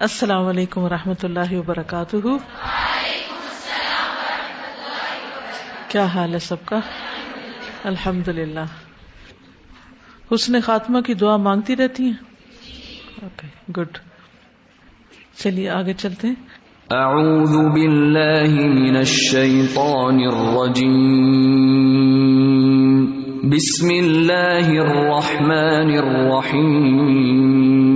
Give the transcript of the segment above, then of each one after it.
السلام علیکم و رحمۃ اللہ وبرکاتہ۔ کیا حال ہے سب کا؟ الحمد للہ حسن خاتمہ کی دعا مانگتی رہتی ہیں؟ اوکے گڈ چلیے آگے چلتے ہیں۔ اعوذ باللہ من الشیطان الرجیم۔ بسم اللہ الرحمن الرحیم۔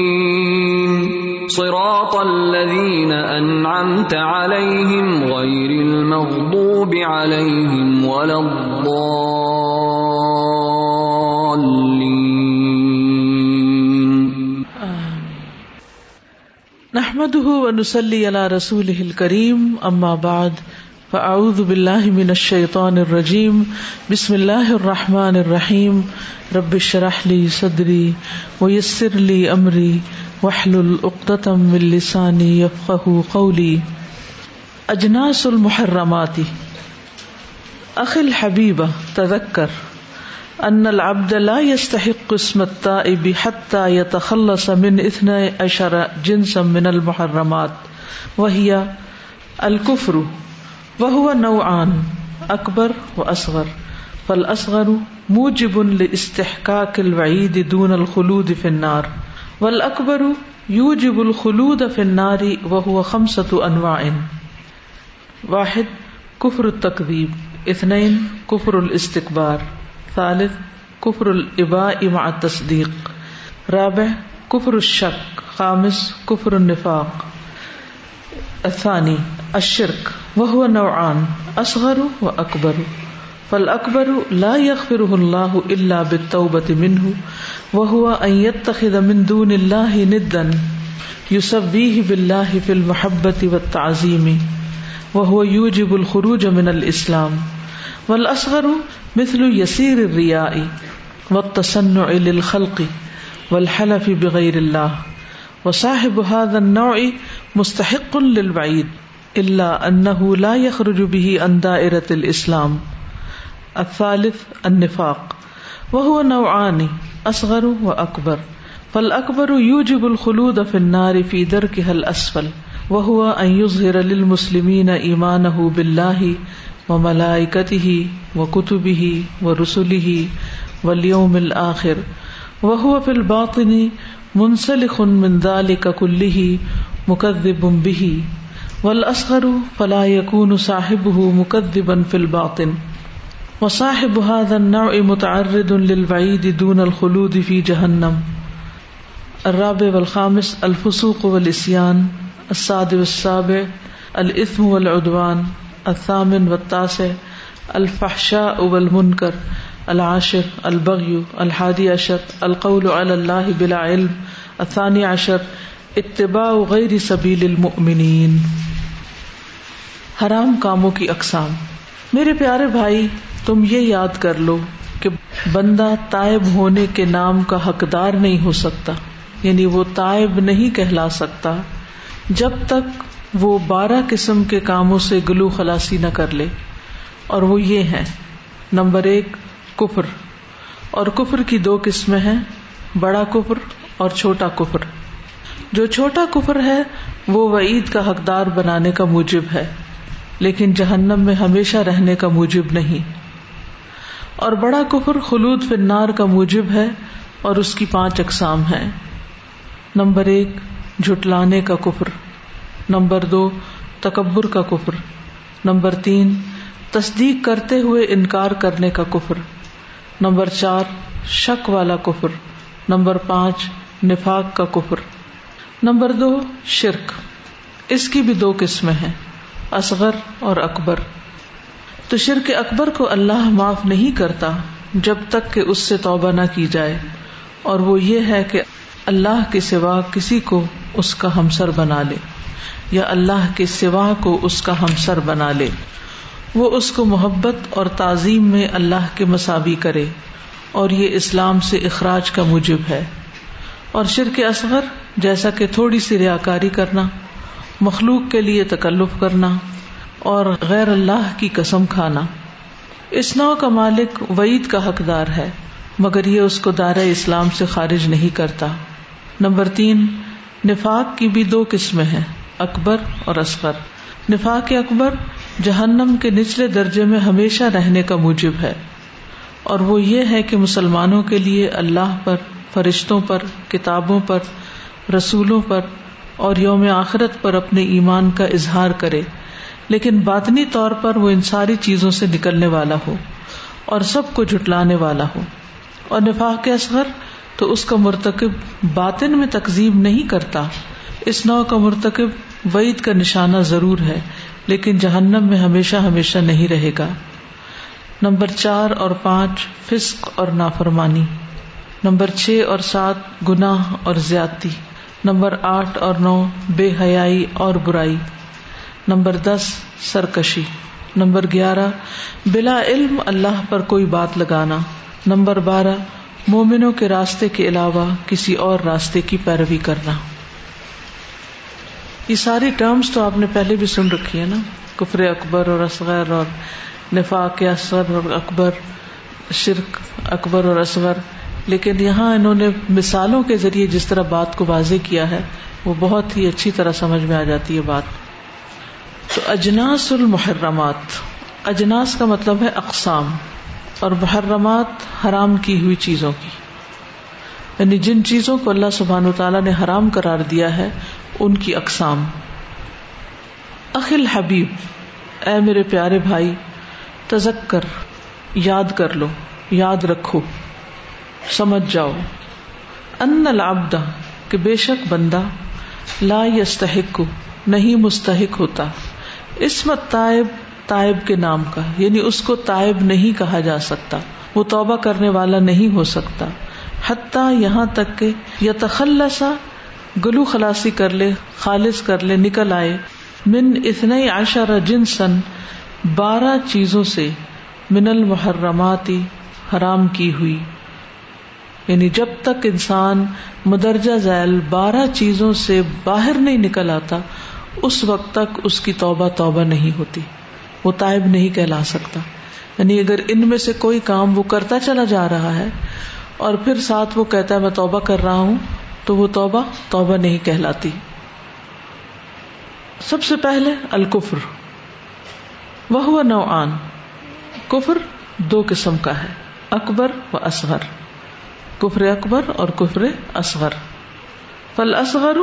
صراط الذين أنعمت عليهم غير المغضوب عليهم ولا الضالين. نحمده ونصلي على رسوله الكريم، أما بعد، فأعوذ بالله من الشيطان الرجيم. بسم الله الرحمن الرحيم. رب اشرح لي صدري ويسر لي أمري. واحلل عقدة من لساني يفقهوا قولي أجناس المحرمات. أخي الحبيب تذكر أن العبد لا يستحق اسم التائب حتى يتخلص من اثنى عشر جنسا من المحرمات. وهي الكفر وهو نوعان أكبر وأصغر فالأصغر موجب لاستحقاق الوعيد دون الخلود في النار. والاکبر یوجب الخلود فی النار وهو خمسة انواع واحد کفر التکذیب اثنین کفر الاستکبار ثالث کفر الاباء مع التصدیق رابع کفر الشک خامس کفر النفاق. الثانی الشرک وهو نوعان اصغر و اکبر فالاکبر لا يغفره الله الا بالتوبة منه وہ وهو ان يتخذ من دون الله ندا يسبيه بالله في المحبة والتعظيم، وهو يوجب الخروج من الاسلام والاصغر مثل يسير الرياء والتصنع للخلق والحلف بغير الله. وصاحب هذا النوع مستحق للوعيد الا انه لا يخرج به عن دائرة الاسلام الثالث، النفاق. وهو نوعان، اصغر و اکبر فل اکبر یوجب الخلود في النار في دركها الاسفل. وهو ان يظهر للمسلمين ايمانه بالله وملائكته وكتبه ورسله واليوم الاخر. وهو في الباطن منسلخ من ذلك كله مكذب به والاصغر فلا يكون صاحبه مكذبا في الباطن. وصاحب هذا النوع متعرض للوعيد دون الخلود في جهنم. الرابع والخامس، الفسوق والاسيان السادس والسابع الاثم والعدوان. الثامن والتاسع، الفحشاء والمنكر. العاشر، البغي. الحادي عشر، القول على الله بلا علم. الثاني عشر، اتباع غیر سبیل المؤمنین حرام کاموں کی اقسام. میرے پیارے بھائی تم یہ یاد کر لو کہ بندہ تائب ہونے کے نام کا حقدار نہیں ہو سکتا یعنی وہ تائب نہیں کہلا سکتا جب تک وہ بارہ قسم کے کاموں سے گلو خلاسی نہ کر لے۔ اور وہ یہ ہیں، نمبر ایک، کفر۔ اور کفر کی دو قسمیں ہیں، بڑا کفر اور چھوٹا کفر۔ جو چھوٹا کفر ہے، وہ وعید کا حقدار بنانے کا موجب ہے، لیکن جہنم میں ہمیشہ رہنے کا موجب نہیں۔ اور بڑا کفر خلود فنار کا موجب ہے اور اس کی پانچ اقسام ہے نمبر ایک، جھٹلانے کا کفر۔ نمبر دو، تکبر کا کفر۔ نمبر تین، تصدیق کرتے ہوئے انکار کرنے کا کفر۔ نمبر چار، شک والا کفر۔ نمبر پانچ، نفاق کا کفر۔ نمبر دو، شرک۔ اس کی بھی دو قسمیں ہیں، اصغر اور اکبر۔ تو شرک اکبر کو اللہ معاف نہیں کرتا جب تک کہ اس سے توبہ نہ کی جائے۔ اور وہ یہ ہے کہ اللہ کے سوا کسی کو اس کا ہمسر بنا لے، یا اللہ کے سوا کو اس کا ہمسر بنا لے۔ وہ اس کو محبت اور تعظیم میں اللہ کے مساوی کرے، اور یہ اسلام سے اخراج کا موجب ہے۔ اور شرک اصغر، جیسا کہ تھوڑی سی ریاکاری کرنا، مخلوق کے لیے تکلف کرنا اور غیر اللہ کی قسم کھانا۔ اس نو کا مالک وعید کا حقدار ہے، مگر یہ اس کو دار اسلام سے خارج نہیں کرتا۔ نمبر تین، نفاق کی بھی دو قسمیں ہیں، اکبر اور اصغر۔ نفاق اکبر جہنم کے نچلے درجے میں ہمیشہ رہنے کا موجب ہے۔ اور وہ یہ ہے کہ مسلمانوں کے لیے اللہ پر، فرشتوں پر، کتابوں پر، رسولوں پر اور یوم آخرت پر اپنے ایمان کا اظہار کرے۔ لیکن باطنی طور پر وہ ان ساری چیزوں سے نکلنے والا ہو اور سب کو جٹلانے والا ہو۔ اور نفاق کے اصغر تو اس کا مرتکب باطن میں تقزیب نہیں کرتا۔ اس نو کا مرتکب وعید کا نشانہ ضرور ہے، لیکن جہنم میں ہمیشہ ہمیشہ نہیں رہے گا۔ نمبر چار اور پانچ، فسق اور نافرمانی۔ نمبر چھ اور سات، گناہ اور زیادتی۔ نمبر آٹھ اور نو، بے حیائی اور برائی۔ نمبر دس، سرکشی۔ نمبر گیارہ، بلا علم اللہ پر کوئی بات لگانا۔ نمبر بارہ، مومنوں کے راستے کے علاوہ کسی اور راستے کی پیروی کرنا۔ یہ ساری ٹرمز تو آپ نے پہلے بھی سن رکھی ہے نا۔ کفر اکبر اور اصغر اور نفاق اصغر اور اکبر، شرک اکبر اور اصغر۔ لیکن یہاں انہوں نے مثالوں کے ذریعے جس طرح بات کو واضح کیا ہے، وہ بہت ہی اچھی طرح سمجھ میں آ جاتی ہے بات۔ تو اجناس المحرمات، اجناس کا مطلب ہے اقسام، اور محرمات حرام کی ہوئی چیزوں کی۔ یعنی جن چیزوں کو اللہ سبحان و تعالیٰ نے حرام قرار دیا ہے، ان کی اقسام۔ اخل حبیب اے میرے پیارے بھائی تزک کر یاد کر لو، یاد رکھو، سمجھ جاؤ۔ ان العبد، کہ بے شک بندہ لا یستحق نہیں مستحق ہوتا۔ اسمت تائب تائب کے نام کا یعنی اس کو تائب نہیں کہا جا سکتا۔ وہ توبہ کرنے والا نہیں ہو سکتا۔ حتیٰ یہاں تک کہ یا تخلسا گلو خلاسی کر لے، خالص کر لے، نکل آئے۔ من اتنا عشر جنسن بارہ چیزوں سے من المحرماتی حرام کی ہوئی۔ یعنی جب تک انسان مدرجہ ذیل بارہ چیزوں سے باہر نہیں نکل آتا اس وقت تک اس کی توبہ توبہ نہیں ہوتی۔ وہ تائب نہیں کہلا سکتا۔ یعنی اگر ان میں سے کوئی کام وہ کرتا چلا جا رہا ہے اور پھر ساتھ وہ کہتا ہے میں توبہ کر رہا ہوں، تو وہ توبہ توبہ نہیں کہلاتی۔ سب سے پہلے الکفر۔ وہ نوعان۔ کفر دو قسم کا ہے۔ اکبر و اصغر۔ کفر اکبر اور کفر اصغر۔ فل اصغر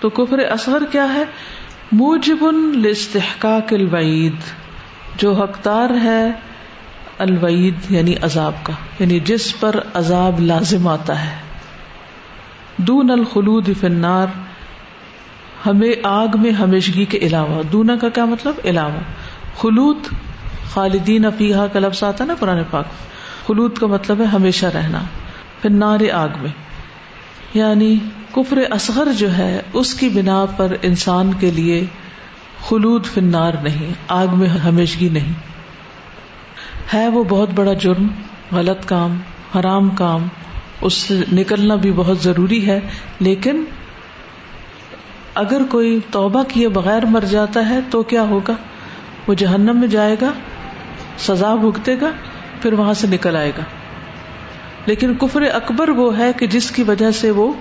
تو کفر اصغر کیا ہے؟ موجب الاستحقاق الوعید، جو حقدار ہے الوعید یعنی عذاب کا یعنی جس پر عذاب لازم آتا ہے۔ دون الخلود فنار ہمیں آگ میں ہمیشگی کے علاوہ۔ دونا کا کیا مطلب؟ علاوہ۔ خلود خالدین افیحا کا لفظ آتا نا قرآن پاک خلود کا مطلب ہے ہمیشہ رہنا۔ فنار آگ میں۔ یعنی کفر اصغر جو ہے، اس کی بنا پر انسان کے لیے خلود فنار نہیں، آگ میں ہمیشگی نہیں۔ ہے وہ بہت بڑا جرم، غلط کام، حرام کام، اس سے نکلنا بھی بہت ضروری ہے، لیکن اگر کوئی توبہ کیے بغیر مر جاتا ہے تو کیا ہوگا؟ وہ جہنم میں جائے گا، سزا بھگتے گا، پھر وہاں سے نکل آئے گا۔ لیکن کفر اکبر وہ ہے کہ جس کی وجہ سے وہ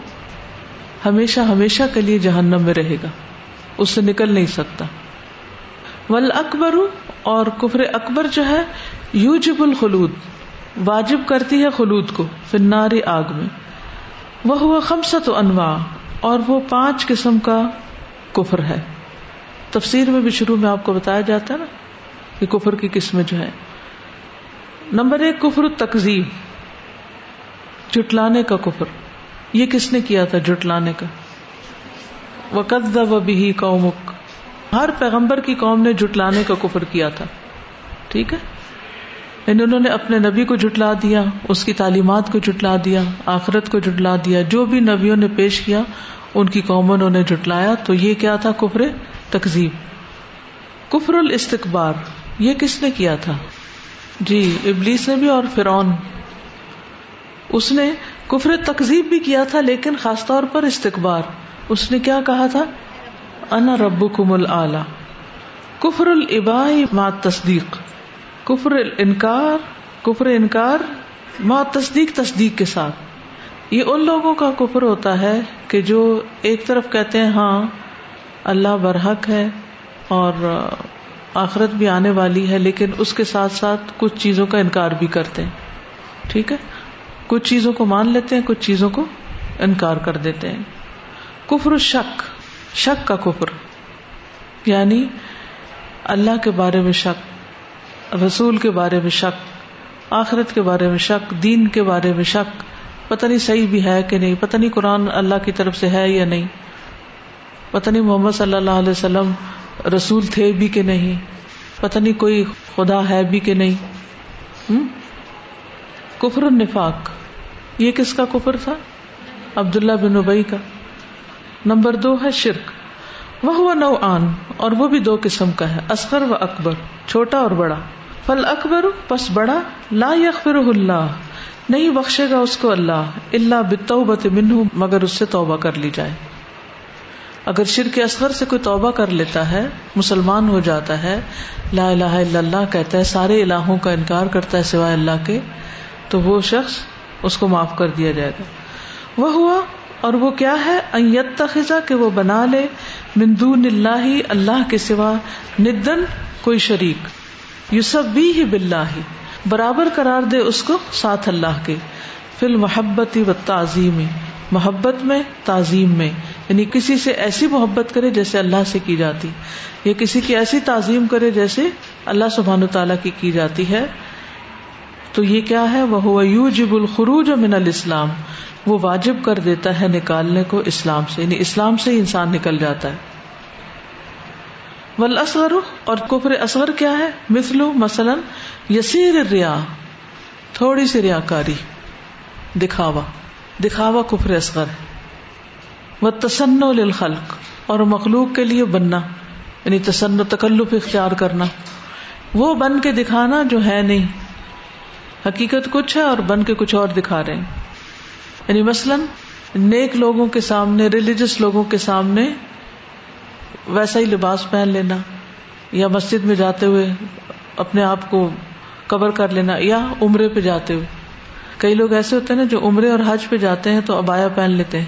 ہمیشہ ہمیشہ کے لیے جہنم میں رہے گا۔ اس سے نکل نہیں سکتا۔ ول اکبر اور کفر اکبر جو ہے، یوجب الخلود، واجب کرتی ہے خلود کو فناری آگ میں۔ وہ ہوا خمسط انواع، اور وہ پانچ قسم کا کفر ہے۔ تفسیر میں بھی شروع میں آپ کو بتایا جاتا ہے نا کہ کفر کی قسمیں جو ہے نمبر ایک، کفر تقزیب جٹلانے کا کفر۔ یہ کس نے کیا تھا جٹلانے کا؟ وقت و بھی قومک ہر پیغمبر کی قوم نے جٹلانے کا کفر کیا تھا۔ ٹھیک ہے؟ یعنی انہوں نے اپنے نبی کو جٹلا دیا، اس کی تعلیمات کو جٹلا دیا، آخرت کو جٹلا دیا۔ جو بھی نبیوں نے پیش کیا، ان کی قوموں نے جٹلایا تو یہ کیا تھا؟ کفر تکزیب کفر الاستقبار یہ کس نے کیا تھا؟ جی ابلیس نے بھی اور فرعون اس نے کفر تکزیب بھی کیا تھا، لیکن خاص طور پر استقبار اس نے کیا کہا تھا؟ انا رب کم کفر البا ما تصدیق کفر انکار کفر انکار ما تصدیق تصدیق کے ساتھ۔ یہ ان لوگوں کا کفر ہوتا ہے کہ جو ایک طرف کہتے ہیں ہاں اللہ برحق ہے اور آخرت بھی آنے والی ہے، لیکن اس کے ساتھ ساتھ کچھ چیزوں کا انکار بھی کرتے ہیں۔ ٹھیک ہے؟ کچھ چیزوں کو مان لیتے ہیں، کچھ چیزوں کو انکار کر دیتے ہیں۔ کفر شک شک کا کفر۔ یعنی اللہ کے بارے میں شک، رسول کے بارے میں شک، آخرت کے بارے میں شک، دین کے بارے میں شک۔ پتہ نہیں صحیح بھی ہے کہ نہیں، پتہ نہیں قرآن اللہ کی طرف سے ہے یا نہیں۔ پتہ نہیں محمد صلی اللہ علیہ وسلم رسول تھے بھی کہ نہیں۔ پتہ نہیں کوئی خدا ہے بھی کہ نہیں۔ کفر النفاق یہ کس کا کفر تھا؟ عبداللہ بن ابئی کا۔ نمبر دو ہے شرک۔ وہ نو آن اور وہ بھی دو قسم کا ہے، اصغر و اکبر، چھوٹا اور بڑا۔ فل اکبر پس بڑا، لا یغفر اللہ، نہیں بخشے گا اس کو اللہ اللہ بتوبت منہ، مگر اس سے توبہ کر لی جائے۔ اگر شرک اصغر سے کوئی توبہ کر لیتا ہے، مسلمان ہو جاتا ہے، لا الہ الا اللہ کہتا ہے، سارے الہوں کا انکار کرتا ہے سوائے اللہ کے، تو وہ شخص اس کو معاف کر دیا جائے گا۔ وہ ہوا اور وہ کیا ہے؟ ایت خزا کہ وہ بنا لے۔ مندون اللہ اللہ کے سوا ندن کوئی شریک۔ یوسف بھی ہی بلّہ برابر قرار دے اس کو ساتھ اللہ کے۔ فل محبت و تعظیم۔ محبت میں، تعظیم میں۔ یعنی کسی سے ایسی محبت کرے جیسے اللہ سے کی جاتی۔ یا کسی کی ایسی تعظیم کرے جیسے اللہ سبحان و تعالیٰ کی کی جاتی ہے۔ تو یہ کیا ہے؟ وہ یو جب الخروج من الاسلام وہ واجب کر دیتا ہے نکالنے کو اسلام سے یعنی اسلام سے ہی انسان نکل جاتا ہے۔ ول اصغر اور کفر اصغر کیا ہے؟ مثلو، مثلاً، یسیر ریا تھوڑی سی ریا کاری دکھاوا۔ دکھاوا کفر اصغر ہے۔ وہ تسن للخلق، اور مخلوق کے لیے بننا یعنی تسن، تکلف اختیار کرنا۔ وہ بن کے دکھانا جو ہے نہیں۔ حقیقت کچھ ہے اور بن کے کچھ اور دکھا رہے ہیں۔ یعنی مثلاً نیک لوگوں کے سامنے ریلیجس لوگوں کے سامنے ویسا ہی لباس پہن لینا یا مسجد میں جاتے ہوئے اپنے آپ کو کور کر لینا یا عمرے پہ جاتے ہوئے۔ کئی لوگ ایسے ہوتے ہیں نا جو عمرے اور حج پہ جاتے ہیں تو ابایا پہن لیتے ہیں۔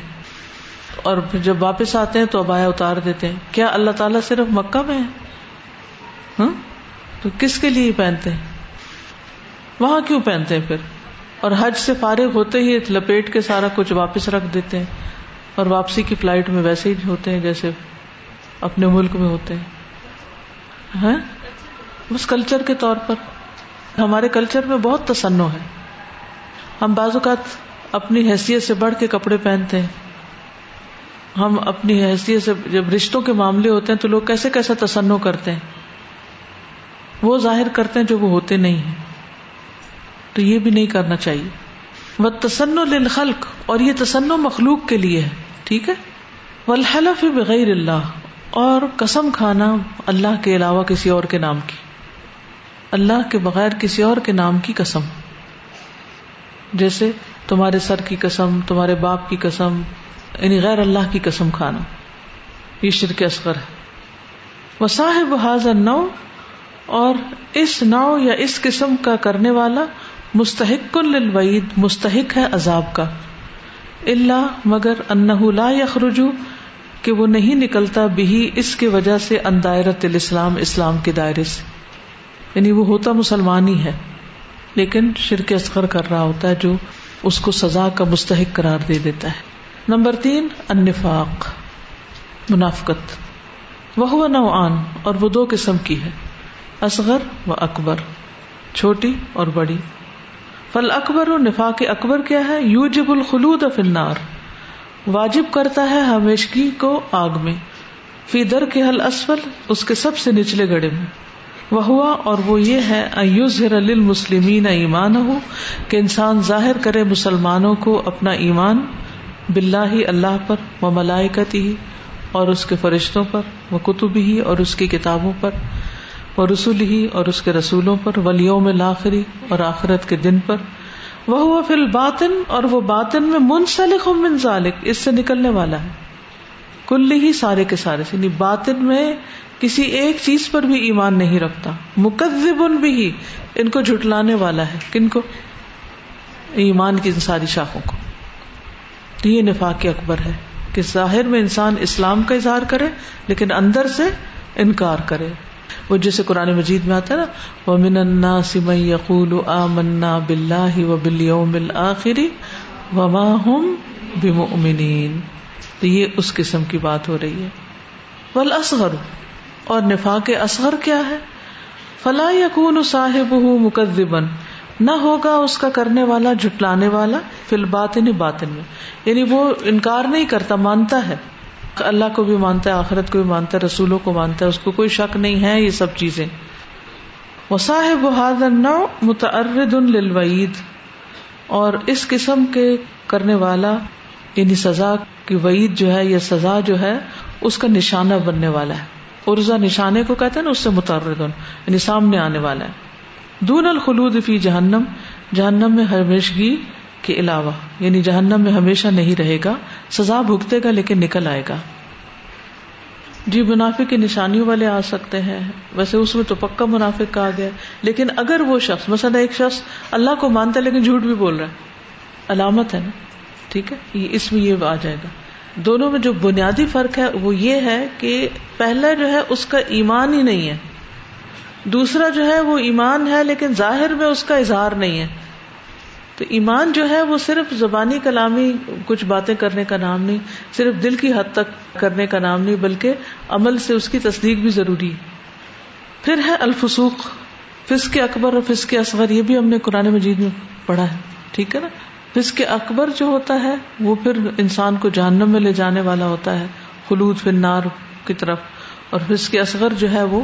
اور جب واپس آتے ہیں تو ابایا اتار دیتے ہیں۔ کیا اللہ تعالیٰ صرف مکہ میں ہے؟ ہاں؟ تو کس کے لیے پہنتے ہیں؟ وہاں کیوں پہنتے ہیں پھر؟ اور حج سے فارغ ہوتے ہی لپیٹ کے سارا کچھ واپس رکھ دیتے ہیں۔ اور واپسی کی فلائٹ میں ویسے ہی ہوتے ہیں جیسے اپنے ملک میں ہوتے ہیں۔ ہاں؟ بس کلچر کے طور پر۔ ہمارے کلچر میں بہت تسنو ہے۔ ہم بعض اوقات اپنی حیثیت سے بڑھ کے کپڑے پہنتے ہیں۔ ہم اپنی حیثیت سے جب رشتوں کے معاملے ہوتے ہیں تو لوگ کیسے کیسے تسنو کرتے ہیں۔ وہ ظاہر کرتے ہیں جو وہ ہوتے نہیں ہیں۔ تو یہ بھی نہیں کرنا چاہیے۔ وہ تسن للخلق، اور یہ تسن مخلوق کے لیے ہے، ٹھیک ہے؟ والحلف بغیر اللہ اور قسم کھانا اللہ کے علاوہ کسی اور کے نام کی۔ اللہ کے بغیر کسی اور کے نام کی قسم۔ جیسے تمہارے سر کی قسم، تمہارے باپ کی قسم یعنی غیر اللہ کی قسم کھانا۔ یہ شرک اصغر ہے۔ وہ صاحب حاضر نو اور اس نو یا اس قسم کا کرنے والا مستحق للوعید، مستحق ہے عذاب کا۔ اللہ مگر انہ لا یخرجو، کہ وہ نہیں نکلتا بھی اس کی وجہ سے اندائرت الاسلام، اسلام کے دائرے سے۔ یعنی وہ ہوتا مسلمان ہی ہے، لیکن شرک اصغر کر رہا ہوتا ہے جو اس کو سزا کا مستحق قرار دے دیتا ہے۔ نمبر تین، النفاق، منافقت۔ وہ نوعان، اور وہ دو قسم کی ہے، اصغر و اکبر، چھوٹی اور بڑی۔ فل اکبر و نفاق اکبر کیا ہے؟ یو جب الخلود فنار واجب کرتا ہے ہمیشگی کو آگ میں۔ فی در کے حل اسفل، اس کے سب سے نچلے گڑے میں۔ وہ ہوا اور وہ یہ ہے ایوزر للمسلمین ایمان ہو کہ انسان ظاہر کرے مسلمانوں کو اپنا ایمان باللہ ہی اللہ پر و ملائکت ہی اور اس کے فرشتوں پر وہ کتب ہی اور اس کی کتابوں پر۔ وہ رسول ہی اور اس کے رسولوں پر ولیوم الآخری اور آخرت کے دن پر۔ وہ ہوا فی الباطن اور وہ باطن میں منسلک من ذالک، اس سے نکلنے والا ہے۔ کل ہی سارے کے سارے سے یعنی باطن میں کسی ایک چیز پر بھی ایمان نہیں رکھتا۔ مکذب بھی ہی ان کو جھٹلانے والا ہے۔ کن کو؟ ایمان کی ان ساری شاخوں کو۔ تو یہ نفاق اکبر ہے کہ ظاہر میں انسان اسلام کا اظہار کرے، لیکن اندر سے انکار کرے۔ وہ جیسے قرآن مجید میں آتا ہے نا وہ من الناس من یقول آمنا باللہ و بالیوم الآخر وما بمؤمنین تو یہ اس قسم کی بات ہو رہی ہے۔ والاصغر اور نفاق اصغر کیا ہے؟ فلا یکون صاحبہ مکذبا نہ ہوگا اس کا کرنے والا، جھٹلانے والا فی الباطن باطن میں۔ یعنی وہ انکار نہیں کرتا، مانتا ہے۔ اللہ کو بھی مانتا ہے، آخرت کو بھی مانتا ہے، رسولوں کو مانتا ہے، اس کو کوئی شک نہیں ہے، یہ سب چیزیں۔ وصاحب النوع للوعید، اور اس قسم کے کرنے والا یعنی سزا کی وعید جو ہے، یا سزا جو ہے، اس کا نشانہ بننے والا ہے۔ ارزا نشانے کو کہتے ہیں نا، اس سے متعرض یعنی سامنے آنے والا ہے۔ دون الخلود فی جہنم جہنم میں ہمیشگی کے علاوہ یعنی جہنم میں ہمیشہ نہیں رہے گا، سزا بھگتے گا لیکن نکل آئے گا۔ جی منافع کی نشانیوں والے آ سکتے ہیں۔ ویسے اس میں تو پکا منافع کہا گیا۔ لیکن اگر وہ شخص، مثلا ایک شخص اللہ کو مانتا ہے لیکن جھوٹ بھی بول رہا ہے، علامت ہے نا؟ ٹھیک ہے؟ اس میں یہ آ جائے گا۔ دونوں میں جو بنیادی فرق ہے، وہ یہ ہے کہ پہلا جو ہے، اس کا ایمان ہی نہیں ہے۔ دوسرا جو ہے، وہ ایمان ہے لیکن ظاہر میں اس کا اظہار نہیں ہے۔ تو ایمان جو ہے وہ صرف زبانی کلامی کچھ باتیں کرنے کا نام نہیں، صرف دل کی حد تک کرنے کا نام نہیں، بلکہ عمل سے اس کی تصدیق بھی ضروری۔ پھر ہے الفسوق، فسق اکبر اور فسق اصغر، یہ بھی ہم نے قرآن مجید میں پڑھا ہے، ٹھیک ہے نا؟ فسق اکبر جو ہوتا ہے، وہ پھر انسان کو جہنم میں لے جانے والا ہوتا ہے، خلود فن نار کی طرف۔ اور فسق اصغر جو ہے وہ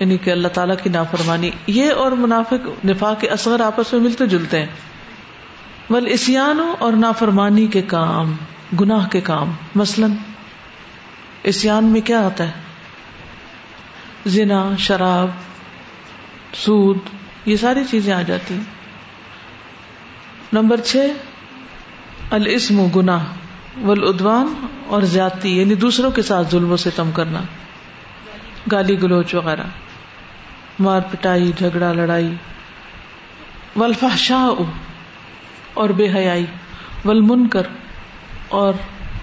یعنی کہ اللہ تعالیٰ کی نافرمانی، یہ اور منافق نفا کے اصغر آپس میں ملتے جلتے ہیں۔ بل اسیانوں اور نافرمانی کے کام، گناہ کے کام۔ مثلاً، اسیان میں کیا آتا ہے؟ زنا، شراب، سود، یہ ساری چیزیں آ جاتی ہیں۔ نمبر چھ، الاسم گنا ولادوان اور زیادتی یعنی دوسروں کے ساتھ ظلم و ستم کرنا۔ گالی گلوچ وغیرہ۔ مار پٹائی، جھگڑا، لڑائی۔ ولفا اور بے حیائی ولمنکر اور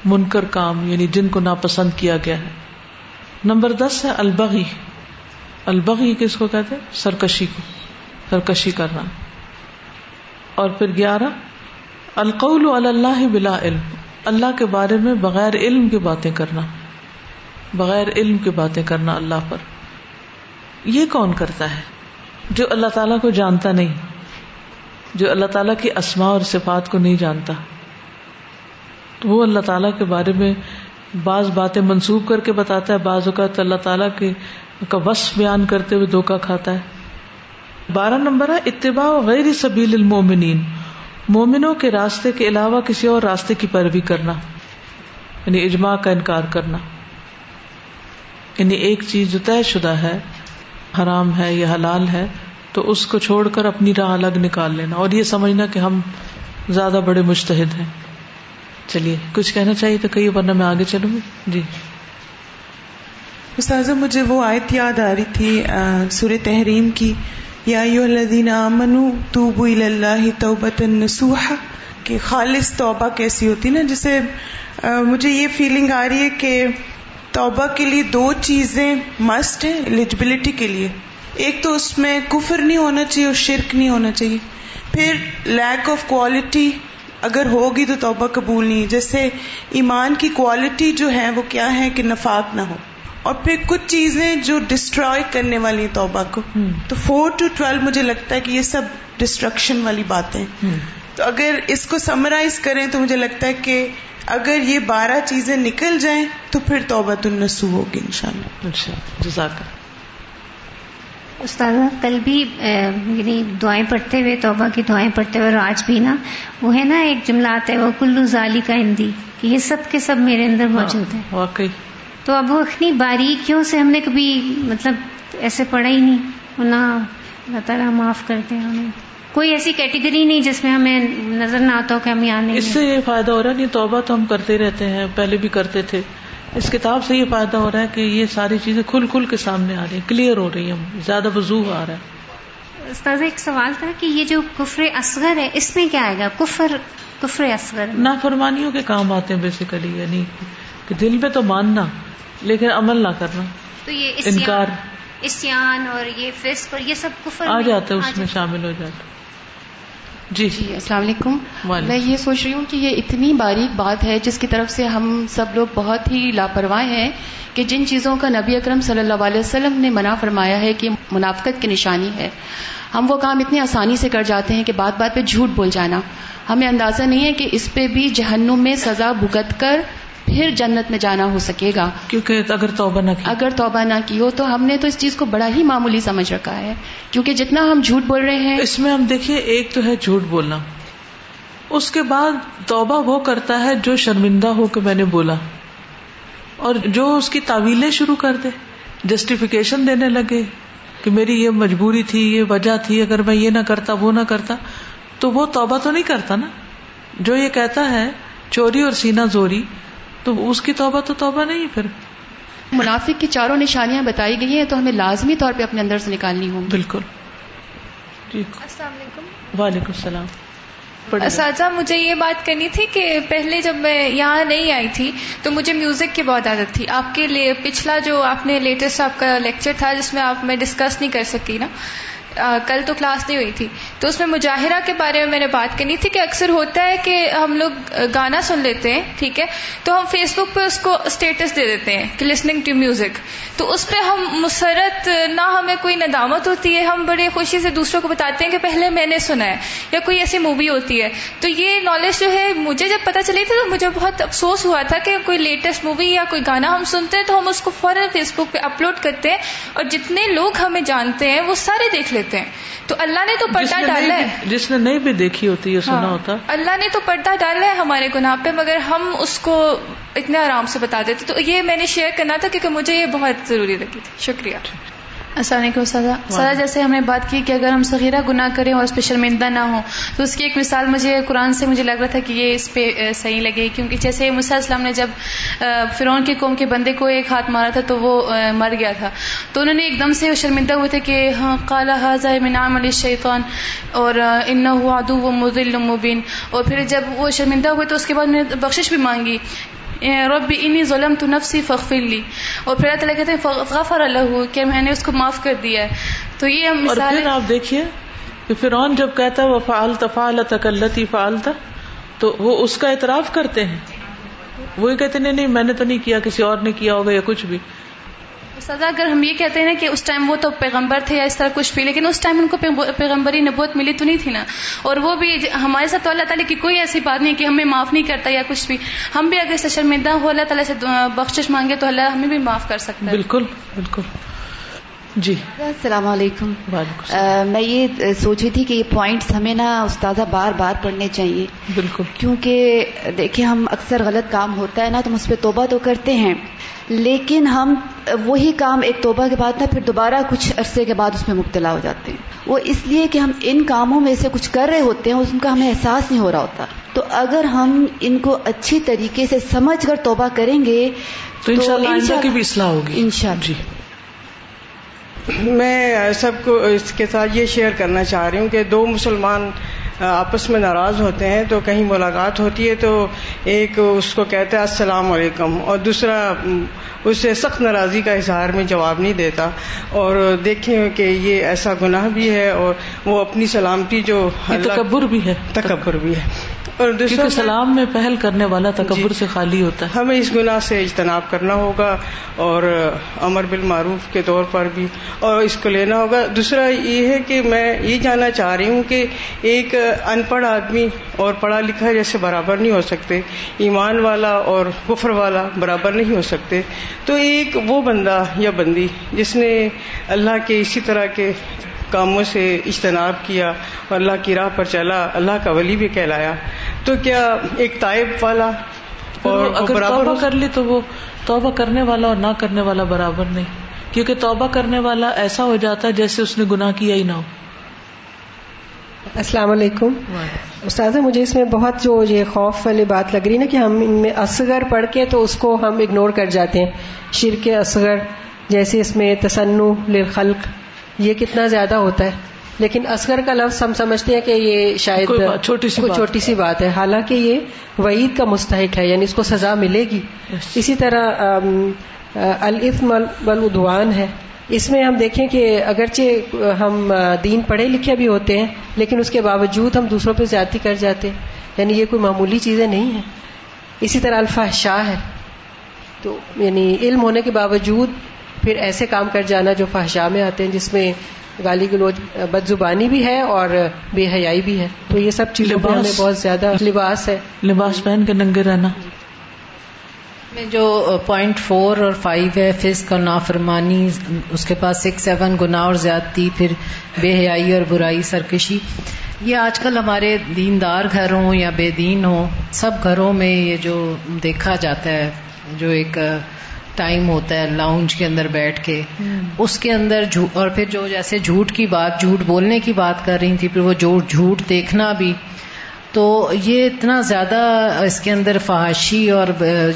منکر کام یعنی جن کو ناپسند کیا گیا ہے۔ نمبر دس ہے البغی۔ البغی کس کو کہتے ہیں؟ سرکشی کو، سرکشی کرنا۔ اور پھر گیارہ، القول اللہ بلا علم، اللہ کے بارے میں بغیر علم کی باتیں کرنا۔ بغیر علم کی باتیں کرنا اللہ پر۔ یہ کون کرتا ہے جو اللہ تعالیٰ کو جانتا نہیں جو اللہ تعالیٰ کی اسماء اور صفات کو نہیں جانتا تو وہ اللہ تعالیٰ کے بارے میں بعض باتیں منسوخ کر کے بتاتا ہے بعض اوقات اللہ تعالیٰ کے کا وصف بیان کرتے ہوئے دھوکا کھاتا ہے بارہ نمبر ہے، اتباع غیر سبیل المومنین، مومنوں کے راستے کے علاوہ کسی اور راستے کی پیروی کرنا یعنی اجماع کا انکار کرنا۔ یعنی ایک چیز جو طے شدہ ہے حرام ہے یا حلال ہے، تو اس کو چھوڑ کر اپنی راہ الگ نکال لینا۔ اور یہ سمجھنا کہ ہم زیادہ بڑے مشتحد ہیں۔ چلیے، کچھ کہنا چاہیے تو کہیے، ورنہ میں آگے چلوں گی۔ جی۔ استاذ مجھے وہ آیت یاد آ رہی تھی سور تحریم کی۔ یا الذین آمنو توبو اللہ توبت نسوحا کہ خالص توبہ کیسی ہوتی نا، جسے مجھے یہ فیلنگ آ رہی ہے کہ توبہ کے لیے دو چیزیں مسٹ ہیں ایلیجبلٹی کے لیے۔ ایک تو اس میں کفر نہیں ہونا چاہیے اور شرک نہیں ہونا چاہیے۔ پھر لیک آف کوالٹی اگر ہوگی تو توبہ قبول نہیں۔ جیسے ایمان کی کوالٹی جو ہے وہ کیا ہے کہ نفاق نہ ہو۔ اور پھر کچھ چیزیں جو ڈسٹروائے کرنے والی توبہ کو۔ تو فور ٹو ٹویلو مجھے لگتا ہے کہ یہ سب ڈسٹرکشن والی باتیں۔ تو اگر اس کو سمرائز کریں تو مجھے لگتا ہے کہ اگر یہ بارہ چیزیں نکل جائیں تو پھر توبہ النسو ہوگی ان شاء اللہ جزاک استاذہ کل بھی یعنی دعائیں پڑھتے ہوئے توبہ کی دعائیں پڑھتے ہوئے اور آج بھی نا وہ ہے نا ایک جملہ آتا ہے وہ کلو ظالی کا ہندی کہ یہ سب کے سب میرے اندر موجود ہے واقعی۔ تو اب وہ اتنی باریکیوں سے ہم نے کبھی مطلب ایسے پڑھا ہی نہیں نہ اللہ تعالیٰ معاف کرتے ہیں ہمیں۔ کوئی ایسی کیٹیگری نہیں جس میں ہمیں نظر نہ آتا ہو کہ ہم یہاں نہیں اس سے یہ فائدہ ہو رہا ہے نہیں توبہ تو ہم کرتے رہتے ہیں پہلے بھی کرتے تھے۔ اس کتاب سے یہ فائدہ ہو رہا ہے کہ یہ ساری چیزیں کھل کھل کے سامنے آ رہی ہیں کلیئر ہو رہی ہیں۔ زیادہ وضوح آ رہا ہے۔ استاذ ایک سوال تھا کہ یہ جو کفر اصغر ہے اس میں کیا آئے گا؟ کفر کفر اصغر۔ نافرمانیوں کے کام آتے ہیں بیسیکلی یعنی کہ دل پہ تو ماننا لیکن عمل نہ کرنا۔ تو یہ انکار۔ اسیان اور یہ فسق اور یہ سب کفر آ جاتا ہے اس میں شامل ہو جاتا جی۔ جی السلام علیکم۔ میں یہ سوچ رہی ہوں کہ یہ اتنی باریک بات ہے جس کی طرف سے ہم سب لوگ بہت ہی لاپرواہ ہیں کہ جن چیزوں کا نبی اکرم صلی اللہ علیہ وسلم نے منع فرمایا ہے کہ منافقت کی نشانی ہے۔ ہم وہ کام اتنی آسانی سے کر جاتے ہیں کہ بات بات پہ جھوٹ بول جانا۔ ہمیں اندازہ نہیں ہے کہ اس پہ بھی جہنم میں سزا بھگت کر پھر جنت میں جانا ہو سکے گا۔ کیونکہ اگر توبہ نہ کی۔ اگر توبہ نہ کی ہو تو ہم نے تو اس چیز کو بڑا ہی معمولی سمجھ رکھا ہے۔ کیونکہ جتنا ہم جھوٹ بول رہے ہیں۔ اس میں ہم دیکھیے ایک تو ہے جھوٹ بولنا۔ اس کے بعد توبہ وہ کرتا ہے جو شرمندہ ہو کہ میں نے بولا۔ اور جو اس کی تعویلیں شروع کر دے۔ جسٹیفیکیشن دینے لگے کہ میری یہ مجبوری تھی یہ وجہ تھی اگر میں یہ نہ کرتا وہ نہ کرتا۔ تو وہ توبہ تو نہیں کرتا نا۔ جو یہ کہتا ہے چوری اور سینا زوری تو اس کی توبہ تو توبہ نہیں پھر۔ منافق کی چاروں نشانیاں بتائی گئی ہیں تو ہمیں لازمی طور پہ اپنے اندر سے نکالنی ہوں۔ بالکل۔ جی۔ السلام علیکم۔ وعلیکم السلام۔ اساتذہ مجھے یہ بات کرنی تھی کہ پہلے جب میں یہاں نہیں آئی تھی تو مجھے میوزک کی بہت عادت تھی۔ آپ کے لیے پچھلا جو آپ نے لیٹسٹ آپ کا لیکچر تھا جس میں آپ میں ڈسکس نہیں کر سکی نا کل تو کلاس نہیں ہوئی تھی۔ تو اس میں مجاہرہ کے بارے میں میں نے بات کرنی تھی کہ اکثر ہوتا ہے کہ ہم لوگ گانا سن لیتے ہیں، ٹھیک ہے؟ تو ہم فیس بک پہ اس کو اسٹیٹس دے دیتے ہیں کہ لسننگ ٹو میوزک تو اس پہ ہم مسرت، نہ ہمیں کوئی ندامت ہوتی ہے، ہم بڑے خوشی سے دوسروں کو بتاتے ہیں کہ پہلے میں نے سنا ہے، یا کوئی ایسی مووی ہوتی ہے۔ تو یہ نالج جو ہے، مجھے جب پتا چلی تھی تو مجھے بہت افسوس ہوا تھا کہ کوئی لیٹسٹ مووی یا کوئی گانا ہم سنتے ہیں تو ہم اس کو فوراً فیس بک پہ اپلوڈ کرتے ہیں اور جتنے لوگ ہمیں جانتے ہیں وہ سارے دیکھ لیتے ہیں۔ تو اللہ نے تو پردہ ڈالا ہے۔ جس نے نہیں بھی دیکھی ہوتی ہے سنا ہاں۔ ہوتا۔ اللہ نے تو پردہ ڈالا ہے ہمارے گناہ پہ مگر ہم اس کو اتنے آرام سے بتا دیتے۔ تو یہ میں نے شیئر کرنا تھا کیونکہ مجھے یہ بہت ضروری لگی تھی۔ شکریہ۔ السلام علیکم سزا سزا جیسے ہم نے بات کی کہ اگر ہم صغیرہ گناہ کریں اور اس پہ شرمندہ نہ ہوں تو اس کی ایک مثال مجھے قرآن سے مجھے لگ رہا تھا کہ یہ اس پہ صحیح لگے کیونکہ جیسے مسا اسلام نے جب فرعون کی قوم کے بندے کو ایک ہاتھ مارا تھا تو وہ مر گیا تھا۔ تو انہوں نے ایک دم سے شرمندہ ہوئے تھے کہ ہاں کالا حاضہ منام علی شیطان اور ان ادو و مدل مبین۔ اور پھر جب وہ شرمندہ ہوئے تو اس کے بعد نے بخشش بھی مانگی رب انی ظلم تو نفسی فخر لی۔ اور پھر اللہ تعالیٰ کہتے ہیں غفر اللہ کہ میں نے اس کو معاف کر دیا ہے۔ تو یہ ہم اور پھر آپ دیکھیے کہ فرعون جب کہتا ہے وہ فعالتا فعالتا کلتی فعالتا تو وہ اس کا اعتراف کرتے ہیں۔ وہی کہتے نہیں نہیں میں نے تو نہیں کیا کسی اور نے کیا ہوگا یا کچھ بھی۔ سزا اگر ہم یہ کہتے ہیں نا کہ اس ٹائم وہ تو پیغمبر تھے یا اس طرح کچھ بھی، لیکن اس ٹائم ان کو پیغمبری نبوت ملی تو نہیں تھی نا۔ اور وہ بھی ہمارے ساتھ تو اللہ تعالیٰ کی کوئی ایسی بات نہیں کہ ہمیں معاف نہیں کرتا یا کچھ بھی۔ ہم بھی اگر شرمندہ ہو، اللہ تعالیٰ سے بخشش مانگے تو اللہ ہمیں بھی معاف کر سکتا ہے۔ بالکل بالکل۔ جی۔ السلام علیکم۔ میں یہ سوچ رہی تھی کہ یہ پوائنٹس ہمیں نا استاذہ بار بار پڑھنے چاہیے۔ بالکل۔ کیونکہ دیکھیں ہم اکثر غلط کام ہوتا ہے نا تو ہم اس پہ توبہ تو کرتے ہیں۔ لیکن ہم وہی کام ایک توبہ کے بعد نا پھر دوبارہ کچھ عرصے کے بعد اس میں مبتلا ہو جاتے ہیں۔ وہ اس لیے کہ ہم ان کاموں میں سے کچھ کر رہے ہوتے ہیں ان کا ہمیں احساس نہیں ہو رہا ہوتا۔ تو اگر ہم ان کو اچھی طریقے سے سمجھ کر توبہ کریں گے تو انشاءاللہ کی بھی اصلاح ہوگی۔ انشاءاللہ۔ جی۔ میں سب کو اس کے ساتھ یہ شیئر کرنا چاہ رہی ہوں کہ دو مسلمان آپس میں ناراض ہوتے ہیں تو کہیں ملاقات ہوتی ہے تو ایک اس کو کہتا ہے السلام علیکم اور دوسرا اسے سخت ناراضی کا اظہار میں جواب نہیں دیتا اور دیکھیں کہ یہ ایسا گناہ بھی ہے اور وہ اپنی سلامتی جو تکبر بھی ہے۔ تکبر بھی ہے۔ اور دوسرا سلام میں پہل کرنے والا تکبر جی سے خالی ہوتا ہے۔ ہمیں اس گناہ سے اجتناب کرنا ہوگا اور امر بالمعروف کے طور پر بھی اور اس کو لینا ہوگا۔ دوسرا یہ ہے کہ میں یہ جاننا چاہ رہی ہوں کہ ایک ان پڑھ آدمی اور پڑھا لکھا جیسے برابر نہیں ہو سکتے ایمان والا اور کفر والا برابر نہیں ہو سکتے۔ تو ایک وہ بندہ یا بندی جس نے اللہ کے اسی طرح کے کاموں سے اجتناب کیا اور اللہ کی راہ پر چلا اللہ کا ولی بھی کہلایا۔ تو کیا ایک طائب والا اور اگر توبہ کر لی تو وہ توبہ کرنے والا اور نہ کرنے والا برابر نہیں۔ کیونکہ توبہ کرنے والا ایسا ہو جاتا ہے جیسے اس نے گناہ کیا ہی نہ ہو۔ السلام علیکم۔ استاذ مجھے اس میں بہت جو یہ خوف والی بات لگ رہی نا کہ ہم ان میں اصغر پڑھ کے تو اس کو ہم اگنور کر جاتے ہیں۔ شرک اصغر جیسے اس میں تسنو للخلق۔ یہ کتنا زیادہ ہوتا ہے۔ لیکن اصغر کا لفظ ہم سمجھتے ہیں کہ یہ شاید چھوٹی سی چھوٹی سی بات ہے۔ حالانکہ یہ وعید کا مستحق ہے یعنی اس کو سزا ملے گی۔ اسی طرح الفم الدوان ہے۔ اس میں ہم دیکھیں کہ اگرچہ ہم دین پڑھے لکھے بھی ہوتے ہیں لیکن اس کے باوجود ہم دوسروں پہ زیادتی کر جاتے ہیں۔ یعنی یہ کوئی معمولی چیزیں نہیں ہیں۔ اسی طرح الفا شاہ ہے۔ تو یعنی علم ہونے کے باوجود پھر ایسے کام کر جانا جو فحشا میں آتے ہیں جس میں گالی گلوچ بد زبانی بھی ہے اور بے حیائی بھی ہے۔ تو یہ سب چیزیں بہت زیادہ لباس ہے۔ لباس پہن کے ننگے رہنا۔ میں جو پوائنٹ فور اور فائیو ہے فسق اور نافرمانی اس کے پاس سکس سیون گنا اور زیادتی پھر بے حیائی اور برائی سرکشی۔ یہ آج کل ہمارے دیندار گھر ہوں یا بے دین ہوں سب گھروں میں یہ جو دیکھا جاتا ہے جو ایک ٹائم ہوتا ہے لاؤنج کے اندر بیٹھ کے۔ اس کے اندر اور پھر جو جیسے جھوٹ کی بات جھوٹ بولنے کی بات کر رہی تھی پھر وہ جو جھوٹ دیکھنا بھی۔ تو یہ اتنا زیادہ اس کے اندر فحاشی اور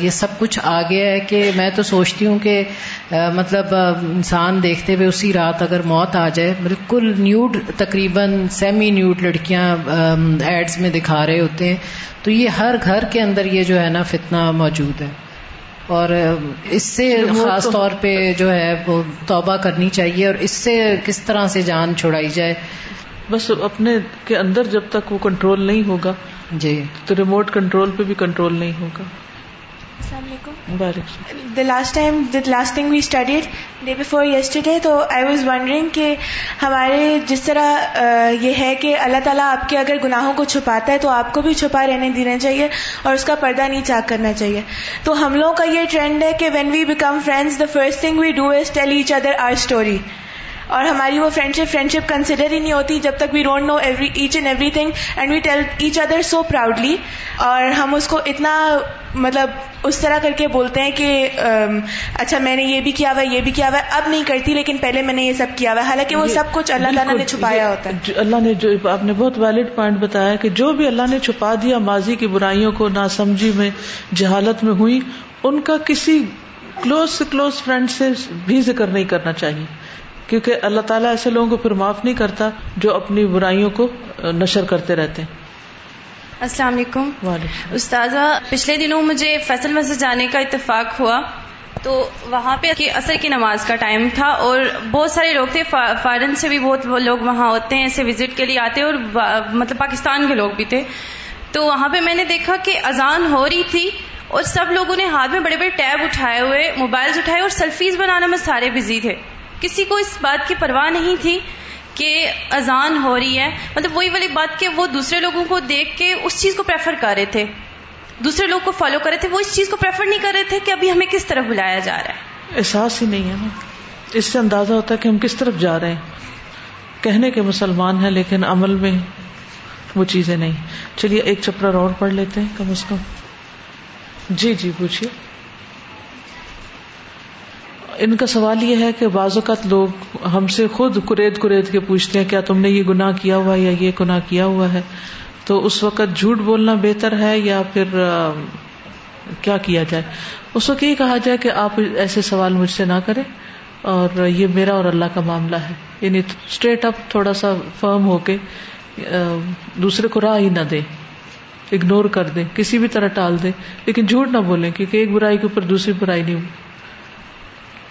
یہ سب کچھ آ گیا ہے کہ میں تو سوچتی ہوں کہ مطلب انسان دیکھتے ہوئے اسی رات اگر موت آ جائے بالکل نیوڈ تقریباً سیمی نیوڈ لڑکیاں ایڈز میں دکھا رہے ہوتے ہیں۔ تو یہ ہر گھر کے اندر یہ جو ہے نا فتنہ موجود ہے۔ اور اس سے خاص طور پہ جو ہے وہ توبہ کرنی چاہیے اور اس سے کس طرح سے جان چھڑائی جائے؟ بس اپنے کے اندر جب تک وہ کنٹرول نہیں ہوگا جی۔ تو ریموٹ کنٹرول پہ بھی کنٹرول نہیں ہوگا۔ السلام علیکم۔ The last time the last thing we studied day before yesterday تو آئی واز ونڈرنگ کہ ہمارے جس طرح یہ ہے کہ اللہ تعالیٰ آپ کے اگر گناہوں کو چھپاتا ہے تو آپ کو بھی چھپا رہنے دینا چاہیے اور اس کا پردہ نہیں چاک کرنا چاہیے۔ تو ہم لوگوں کا یہ ٹرینڈ ہے کہ when we become friends the first thing we do is tell each other our story اور ہماری وہ friendship friendship consider ہی نہیں ہوتی جب تک we don't know each and everything and we tell each other so proudly اور ہم اس کو اتنا مطلب اس طرح کر کے بولتے ہیں کہ اچھا میں نے یہ بھی کیا ہوا یہ بھی کیا ہوا اب نہیں کرتی لیکن پہلے میں نے یہ سب کیا ہوا۔ حالانکہ وہ سب کچھ اللہ تعالیٰ نے چھپایا ہوتا ہے۔ اللہ نے جو آپ نے بہت ویلڈ پوائنٹ بتایا کہ جو بھی اللہ نے چھپا دیا ماضی کی برائیوں کو ناسمجھی میں جہالت میں ہوئی ان کا کسی کلوز سے کلوز فرینڈ سے بھی ذکر نہیں کرنا چاہیے۔ کیونکہ اللہ تعالیٰ ایسے لوگوں کو پھر معاف نہیں کرتا جو اپنی برائیوں کو نشر کرتے رہتے ہیں۔ السلام علیکم۔ استاذہ پچھلے دنوں مجھے فیصل مسجد جانے کا اتفاق ہوا۔ تو وہاں پہ اثر کی نماز کا ٹائم تھا اور بہت سارے لوگ تھے فارن سے بھی بہت لوگ وہاں ہوتے ہیں ایسے وزٹ کے لیے آتے اور مطلب پاکستان کے لوگ بھی تھے۔ تو وہاں پہ میں نے دیکھا کہ اذان ہو رہی تھی اور سب لوگوں نے ہاتھ میں بڑے بڑے ٹیب اٹھائے ہوئے موبائل اٹھائے اور سیلفیز بنانا میں سارے بزی تھے۔ کسی کو اس بات کی پرواہ نہیں تھی کہ اذان ہو رہی ہے۔ مطلب وہی والی بات کہ وہ دوسرے لوگوں کو دیکھ کے اس چیز کو پریفر کر رہے تھے۔ دوسرے لوگ کو فالو کر رہے تھے۔ وہ اس چیز کو پریفر نہیں کر رہے تھے کہ ابھی ہمیں کس طرف بلایا جا رہا ہے۔ احساس ہی نہیں ہے نا۔ اس سے اندازہ ہوتا ہے کہ ہم کس طرف جا رہے ہیں۔ کہنے کے مسلمان ہیں لیکن عمل میں وہ چیزیں نہیں۔ چلیے ایک چپڑا اور پڑھ لیتے ہیں کم از کم۔ جی جی پوچھیے۔ ان کا سوال یہ ہے کہ بعض اوقات لوگ ہم سے خود کرید کرید کے پوچھتے ہیں، کیا تم نے یہ گناہ کیا ہوا یا یہ گناہ کیا ہوا ہے؟ تو اس وقت جھوٹ بولنا بہتر ہے یا پھر کیا کیا جائے؟ اس وقت یہ کہا جائے کہ آپ ایسے سوال مجھ سے نہ کریں اور یہ میرا اور اللہ کا معاملہ ہے۔ یعنی اسٹریٹ اپ تھوڑا سا فرم ہو کے دوسرے کو راہ ہی نہ دے اگنور کر دیں، کسی بھی طرح ٹال دیں، لیکن جھوٹ نہ بولیں، کیونکہ ایک برائی کے اوپر دوسری برائی نہیں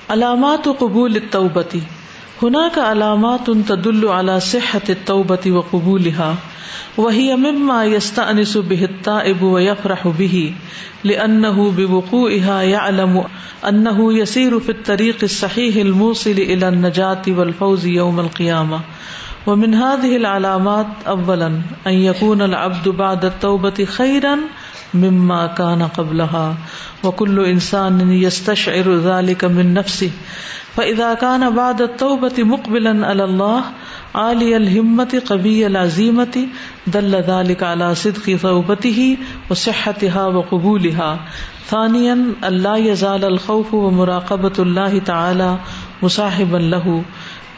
علامات و قبول توبتی ہنا کا علامات ان تدل على صحت التوبة وقبولها، وهي مما يستأنس به التائب ويفرح به، لأنه بوقوعها يعلم أنه يسير في الطريق الصحيح الموصل إلى النجاة والفوز يوم القيامة. ومن هذه العلامات أولا أن يكون العبد بعد التوبة خيرا مما كان قبلها وكل إنسان يستشعر ذلك من نفسه فإذا كان بعد التوبة مقبلا على الله عالي الهمة قوي العزيمة دل ذلك على صدق توبته وصحتها وقبولها ثانيا ألا يزال الخوف ومراقبة الله تعالى مصاحبا له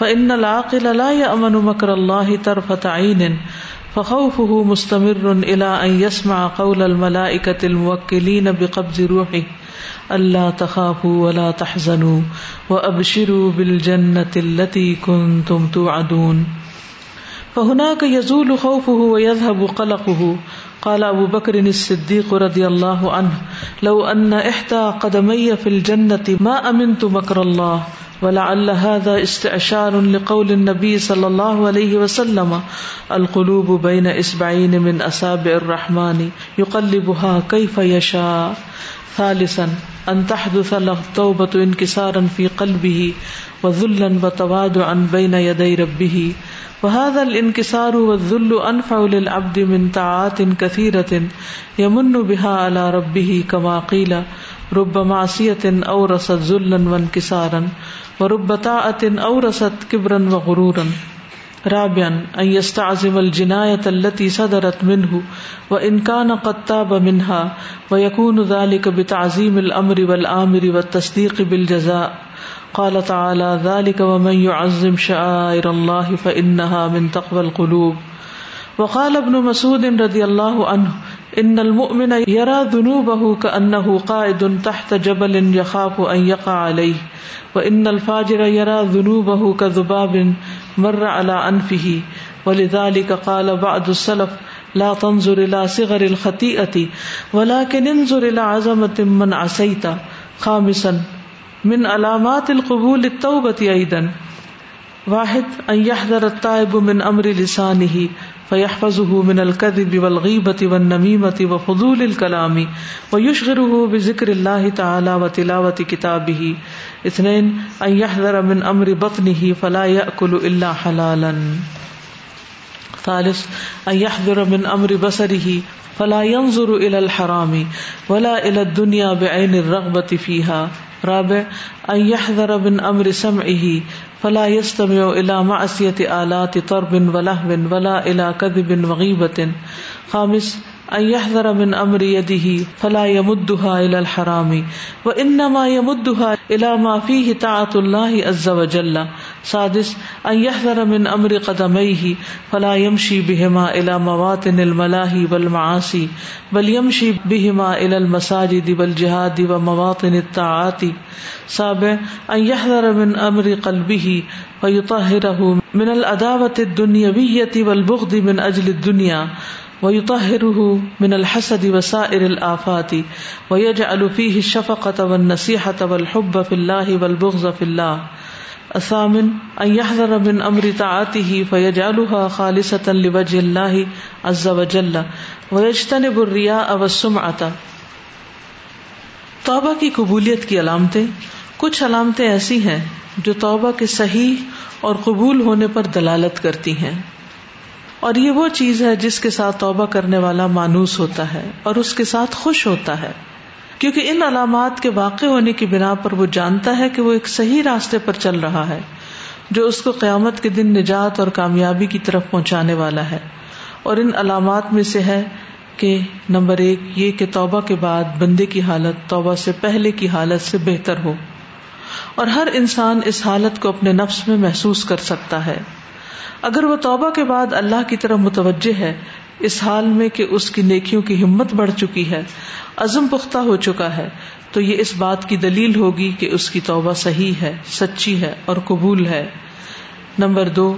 فإن العاقل لا يأمن مكر الله طرفة عين فخوفه مستمر إلى أن يسمع قول الملائكة الموكلين بقبض روحه. ألا تخافوا ولا تحزنوا وأبشروا بالجنة التي كنتم توعدون. فهناك يزول خوفه ويذهب قلقه. قال أبو بكر الصديق رضي الله عنه، لو أن إحدى قدمي في الجنة ما أمنت مكر الله ولعل هذا استعشار لقول النبي صلى الله عليه وسلم، القلوب بين إسبعين من أصابع الرحمن، يقلبها كيف يشاء. ثالثا، أن تحدث له التوبة انكسارا في قلبه، وذلا وتواضعا بين يدي ربه. وهذا الانكسار والذل أنفع للعبد من طاعات كثيرة، يمن بها على ربه كما قيل، رب معصية أورست ذلا وانكسارا. وربتا ورب طاعة أورست كبرا وغرورا. رابعا، أن يستعزم الجناية التي صدرت منه، وإن كان قد تاب منها، ويكون ذلك بتعزيم الأمر والآمر والتصديق بالجزاء. قال تعالى ذلك ومن يعظم شعائر الله فإنها من تقوى القلوب. وقال ابن مسعود رضي الله عنه ان المؤمن يرى ذنوبه كانه قائد تحت جبل يخاف ان يقع عليه وان الفاجر يرى ذنوبه كذباب مر على انفه ولذلك قال بعض السلف لا تنظر الى صغر الخطيئه ولكن انظر الى عظمه من عصيت خامسا من علامات القبول التوبه ايضا واحد ان يحذر التائب من امر لسانه فيحفظه من الكذب والغيبة والنميمة وفضول الكلام ويشغره بذكر الله تعالى وتلاوة كتابه اثنين أن يحذر من أمر بطنه فلا يأكل إلا حلالا۔ ثالث أن يحذر من أمر بصره فلا ينظر إلى الحرام ولا إلى الدنيا بعين الرغبة فيها رابع أن يحذر من أمر سمعه فلا يستمع الى معصيه آلات طرب ولهو ولا الى كذب وغيبه خامس يحذر من امر يده فلا يمدها الى الحرام وانما يمدها الى ما فيه طاعه الله عز وجل. سادس ان يحذر من امر قدميه فلا يمشي بهما الى مواطن الملاهي والمعاصي، بل يمشي بهما الى المساجد والجهاد ومواطن الطاعات. سابع ان يحذر من امر قلبه ويطهره من العداوه الدنيويه والبغض من اجل الدنيا. ويطهره من الحسد وسائر الآفات، ويجعل فيه الشفقة والنصيحة والحب في الله والبغض في الله. الثامن، أن يحذر من أمر طاعته فيجعلها خالصة لوجه الله عز وجل، ويجتنب الرياء والسمعة. توبہ کی قبولیت کی علامتیں، کچھ علامتیں ایسی ہیں جو توبہ کے صحیح اور قبول ہونے پر دلالت کرتی ہیں۔ اور یہ وہ چیز ہے جس کے ساتھ توبہ کرنے والا مانوس ہوتا ہے اور اس کے ساتھ خوش ہوتا ہے۔ کیونکہ ان علامات کے واقع ہونے کی بنا پر وہ جانتا ہے کہ وہ ایک صحیح راستے پر چل رہا ہے، جو اس کو قیامت کے دن نجات اور کامیابی کی طرف پہنچانے والا ہے۔ اور ان علامات میں سے ہے کہ نمبر ایک، یہ کہ توبہ کے بعد بندے کی حالت توبہ سے پہلے کی حالت سے بہتر ہو۔ اور ہر انسان اس حالت کو اپنے نفس میں محسوس کر سکتا ہے۔ اگر وہ توبہ کے بعد اللہ کی طرف متوجہ ہے، اس حال میں کہ اس کی نیکیوں کی ہمت بڑھ چکی ہے، عزم پختہ ہو چکا ہے، تو یہ اس بات کی دلیل ہوگی کہ اس کی توبہ صحیح ہے، سچی ہے اور قبول ہے۔ نمبر دو،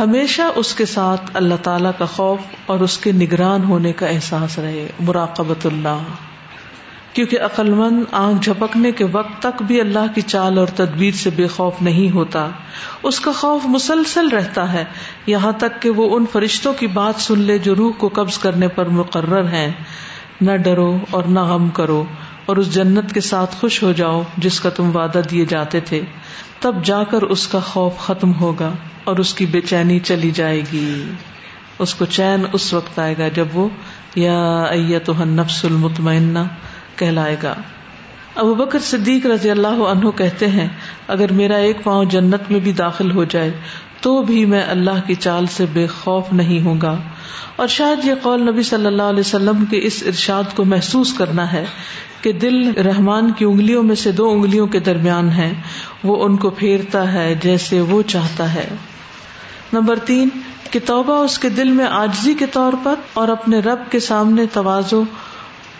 ہمیشہ اس کے ساتھ اللہ تعالی کا خوف اور اس کے نگران ہونے کا احساس رہے۔ مراقبت اللہ۔ کیونکہ عقلمند آنکھ جھپکنے کے وقت تک بھی اللہ کی چال اور تدبیر سے بے خوف نہیں ہوتا۔ اس کا خوف مسلسل رہتا ہے۔ یہاں تک کہ وہ ان فرشتوں کی بات سن لے جو روح کو قبض کرنے پر مقرر ہیں۔ نہ ڈرو اور نہ غم کرو اور اس جنت کے ساتھ خوش ہو جاؤ جس کا تم وعدہ دیے جاتے تھے۔ تب جا کر اس کا خوف ختم ہوگا اور اس کی بے چینی چلی جائے گی۔ اس کو چین اس وقت آئے گا جب وہ، یا تو نفس المطمئنہ کہلائے گا۔ ابو بکر صدیق رضی اللہ عنہ کہتے ہیں، اگر میرا ایک پاؤں جنت میں بھی داخل ہو جائے، تو بھی میں اللہ کی چال سے بے خوف نہیں ہوں گا۔ اور شاید یہ قول نبی صلی اللہ علیہ وسلم کے اس ارشاد کو محسوس کرنا ہے کہ دل رحمان کی انگلیوں میں سے دو انگلیوں کے درمیان ہے، وہ ان کو پھیرتا ہے جیسے وہ چاہتا ہے۔ نمبر تین، کہ توبہ اس کے دل میں آجزی کے طور پر اور اپنے رب کے سامنے توازو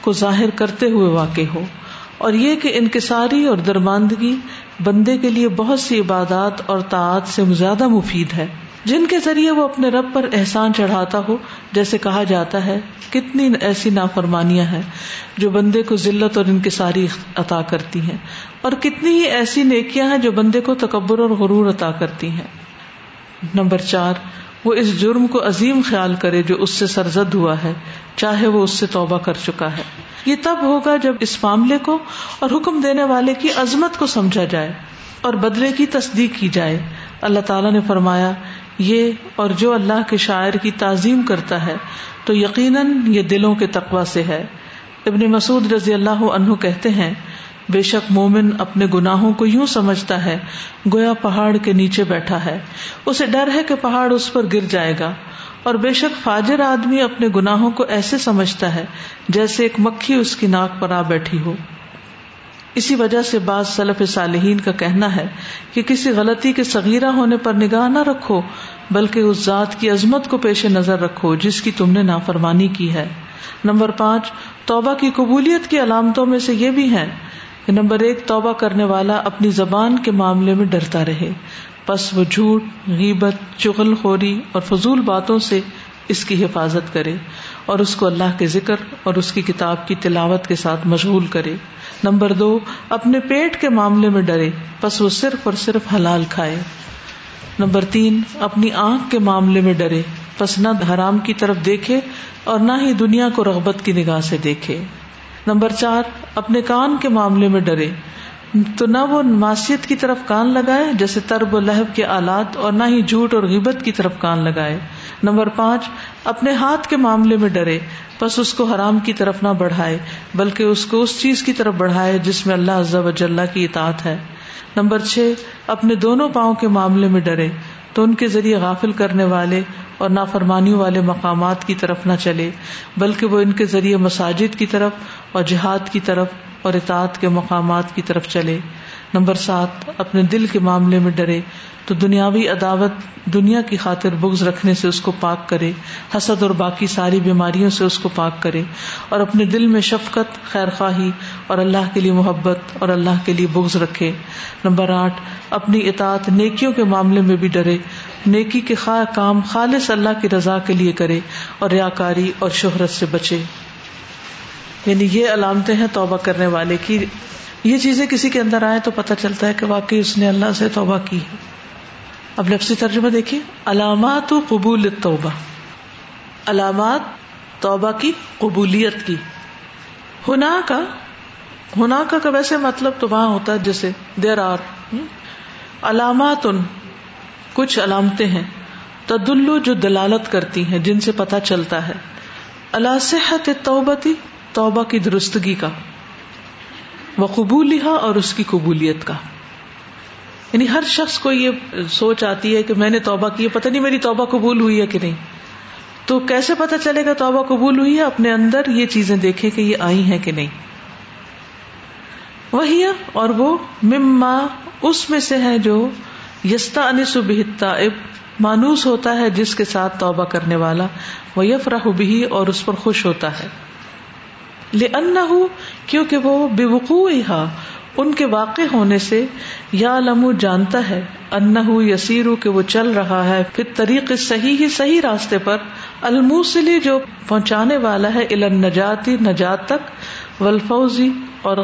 کو ظاہر کرتے ہوئے واقع ہو اور یہ کہ انکساری اور درماندگی بندے کے لیے بہت سی عبادات اور تعات سے زیادہ مفید ہے، جن کے ذریعے وہ اپنے رب پر احسان چڑھاتا ہو، جیسے کہا جاتا ہے، کتنی ایسی نافرمانیاں ہیں جو بندے کو ذلت اور انکساری عطا کرتی ہیں، اور کتنی ہی ایسی نیکیاں ہیں جو بندے کو تکبر اور غرور عطا کرتی ہیں۔ نمبر چار وہ اس جرم کو عظیم خیال کرے جو اس سے سرزد ہوا ہے، چاہے وہ اس سے توبہ کر چکا ہے۔ یہ تب ہوگا جب اس معاملے کو اور حکم دینے والے کی عظمت کو سمجھا جائے اور بدلے کی تصدیق کی جائے۔ اللہ تعالیٰ نے فرمایا، یہ اور جو اللہ کے شاعر کی تعظیم کرتا ہے، تو یقیناً یہ دلوں کے تقوا سے ہے۔ ابن مسعود رضی اللہ عنہ کہتے ہیں بے شک مومن اپنے گناہوں کو یوں سمجھتا ہے، گویا پہاڑ کے نیچے بیٹھا ہے۔ اسے ڈر ہے کہ پہاڑ اس پر گر جائے گا۔ اور بے شک فاجر آدمی اپنے گناہوں کو ایسے سمجھتا ہے جیسے ایک مکھی اس کی ناک پر آ بیٹھی ہو۔ اسی وجہ سے بعض صلف صالحین کا کہنا ہے کہ کسی غلطی کے صغیرہ ہونے پر نگاہ نہ رکھو، بلکہ اس ذات کی عظمت کو پیش نظر رکھو جس کی تم نے نافرمانی کی ہے۔ نمبر پانچ، توبہ کی قبولیت کی علامتوں میں سے یہ بھی ہے نمبر ایک، توبہ کرنے والا اپنی زبان کے معاملے میں ڈرتا رہے۔ بس وہ جھوٹ، غیبت، چغل خوری اور فضول باتوں سے اس کی حفاظت کرے اور اس کو اللہ کے ذکر اور اس کی کتاب کی تلاوت کے ساتھ مشغول کرے۔ نمبر دو، اپنے پیٹ کے معاملے میں ڈرے۔ بس وہ صرف اور صرف حلال کھائے۔ نمبر تین، اپنی آنکھ کے معاملے میں ڈرے۔ بس نہ حرام کی طرف دیکھے اور نہ ہی دنیا کو رغبت کی نگاہ سے دیکھے۔ نمبر چار، اپنے کان کے معاملے میں ڈرے۔ تو نہ وہ معاشیت کی طرف کان لگائے، جیسے ترب و لہب کے آلات، اور نہ ہی جھوٹ اور غیبت کی طرف کان لگائے۔ نمبر پانچ، اپنے ہاتھ کے معاملے میں ڈرے، بس اس کو حرام کی طرف نہ بڑھائے، بلکہ اس کو اس چیز کی طرف بڑھائے جس میں اللہ عزب و کی اطاعت ہے۔ نمبر چھ، اپنے دونوں پاؤں کے معاملے میں ڈرے۔ تو ان کے ذریعے غافل کرنے والے اور نافرمانی والے مقامات کی طرف نہ چلے، بلکہ وہ ان کے ذریعے مساجد کی طرف اور جہاد کی طرف اور اطاعت کے مقامات کی طرف چلے۔ نمبر سات، اپنے دل کے معاملے میں ڈرے تو دنیاوی عداوت دنیا کی خاطر بغض رکھنے سے اس کو پاک کرے، حسد اور باقی ساری بیماریوں سے اس کو پاک کرے اور اپنے دل میں شفقت خیر خواہی اور اللہ کے لیے محبت اور اللہ کے لیے بغض رکھے۔ نمبر آٹھ، اپنی اطاعت نیکیوں کے معاملے میں بھی ڈرے۔ نیکی کے خواہ کام خالص اللہ کی رضا کے لیے کرے اور ریاکاری اور شہرت سے بچے۔ یعنی یہ علامتیں ہیں توبہ کرنے والے کی۔ یہ چیزیں کسی کے اندر آئے تو پتہ چلتا ہے کہ واقعی اس نے اللہ سے توبہ کی ہے۔ اب لفظی ترجمہ دیکھیے۔ علامات و قبول توبہ علامات توبہ کی قبولیت کی۔ ہنا کا ہنا کا ویسے مطلب تو وہاں ہوتا ہے جیسے دیر آر۔ علامات ان کچھ علامتیں ہیں۔ تدلو جو دلالت کرتی ہیں، جن سے پتہ چلتا ہے۔ اللہ صحت توبتی توبہ کی درستگی کا۔ وہ قبول اور اس کی قبولیت کا۔ یعنی ہر شخص کو یہ سوچ آتی ہے کہ میں نے توبہ کی پتہ نہیں میری توبہ قبول ہوئی ہے کہ نہیں۔ تو کیسے پتا چلے گا توبہ قبول ہوئی ہے؟ اپنے اندر یہ چیزیں دیکھے کہ یہ آئی ہیں کہ نہیں۔ وہی اور وہ مما، اس میں سے ہے جو یستا انس بہتا مانوس ہوتا ہے جس کے ساتھ توبہ کرنے والا وہ یفراہ بھی اور اس پر خوش ہوتا ہے۔ کیونکہ وہ بے وقوع ان کے واقع ہونے سے یا لمو جانتا ہے یسیر کہ وہ چل رہا ہے پھر طریق صحیح ہی صحیح راستے پر الموسلی جو پہنچانے والا ہے علم نجاتی نجات تک ولفوزی اور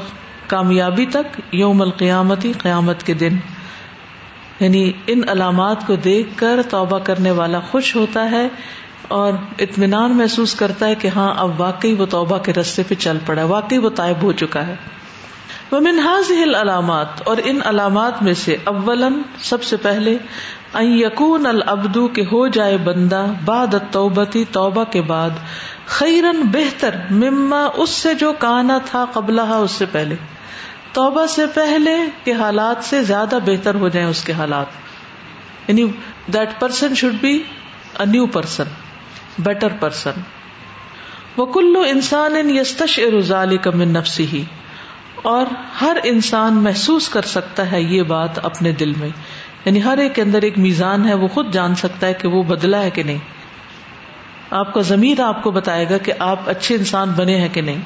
کامیابی تک یوم القیامتی قیامت کے دن۔ یعنی ان علامات کو دیکھ کر توبہ کرنے والا خوش ہوتا ہے اور اطمینان محسوس کرتا ہے کہ ہاں اب واقعی وہ توبہ کے رستے پہ چل پڑا ہے، واقعی وہ طائب ہو چکا ہے۔ وہ منہاز ہل علامات اور ان علامات میں سے اولن سب سے پہلے یقون العبدو کے ہو جائے بندہ باد توبتی توبہ کے بعد خیرن بہتر مما اس سے جو کانا تھا قبلہ اس سے پہلے۔ توبہ سے پہلے کے حالات سے زیادہ بہتر ہو جائیں اس کے حالات۔ یعنی that person should be a new person better person وہ کلو انسان یستش ارزالی کا من نفسی ہی اور ہر انسان محسوس کر سکتا ہے یہ بات اپنے دل میں۔ یعنی ہر ایک کے اندر ایک میزان ہے، وہ خود جان سکتا ہے کہ وہ بدلا ہے کہ نہیں۔ آپ کا ضمیر آپ کو بتائے گا کہ آپ اچھے انسان بنے ہیں کہ نہیں۔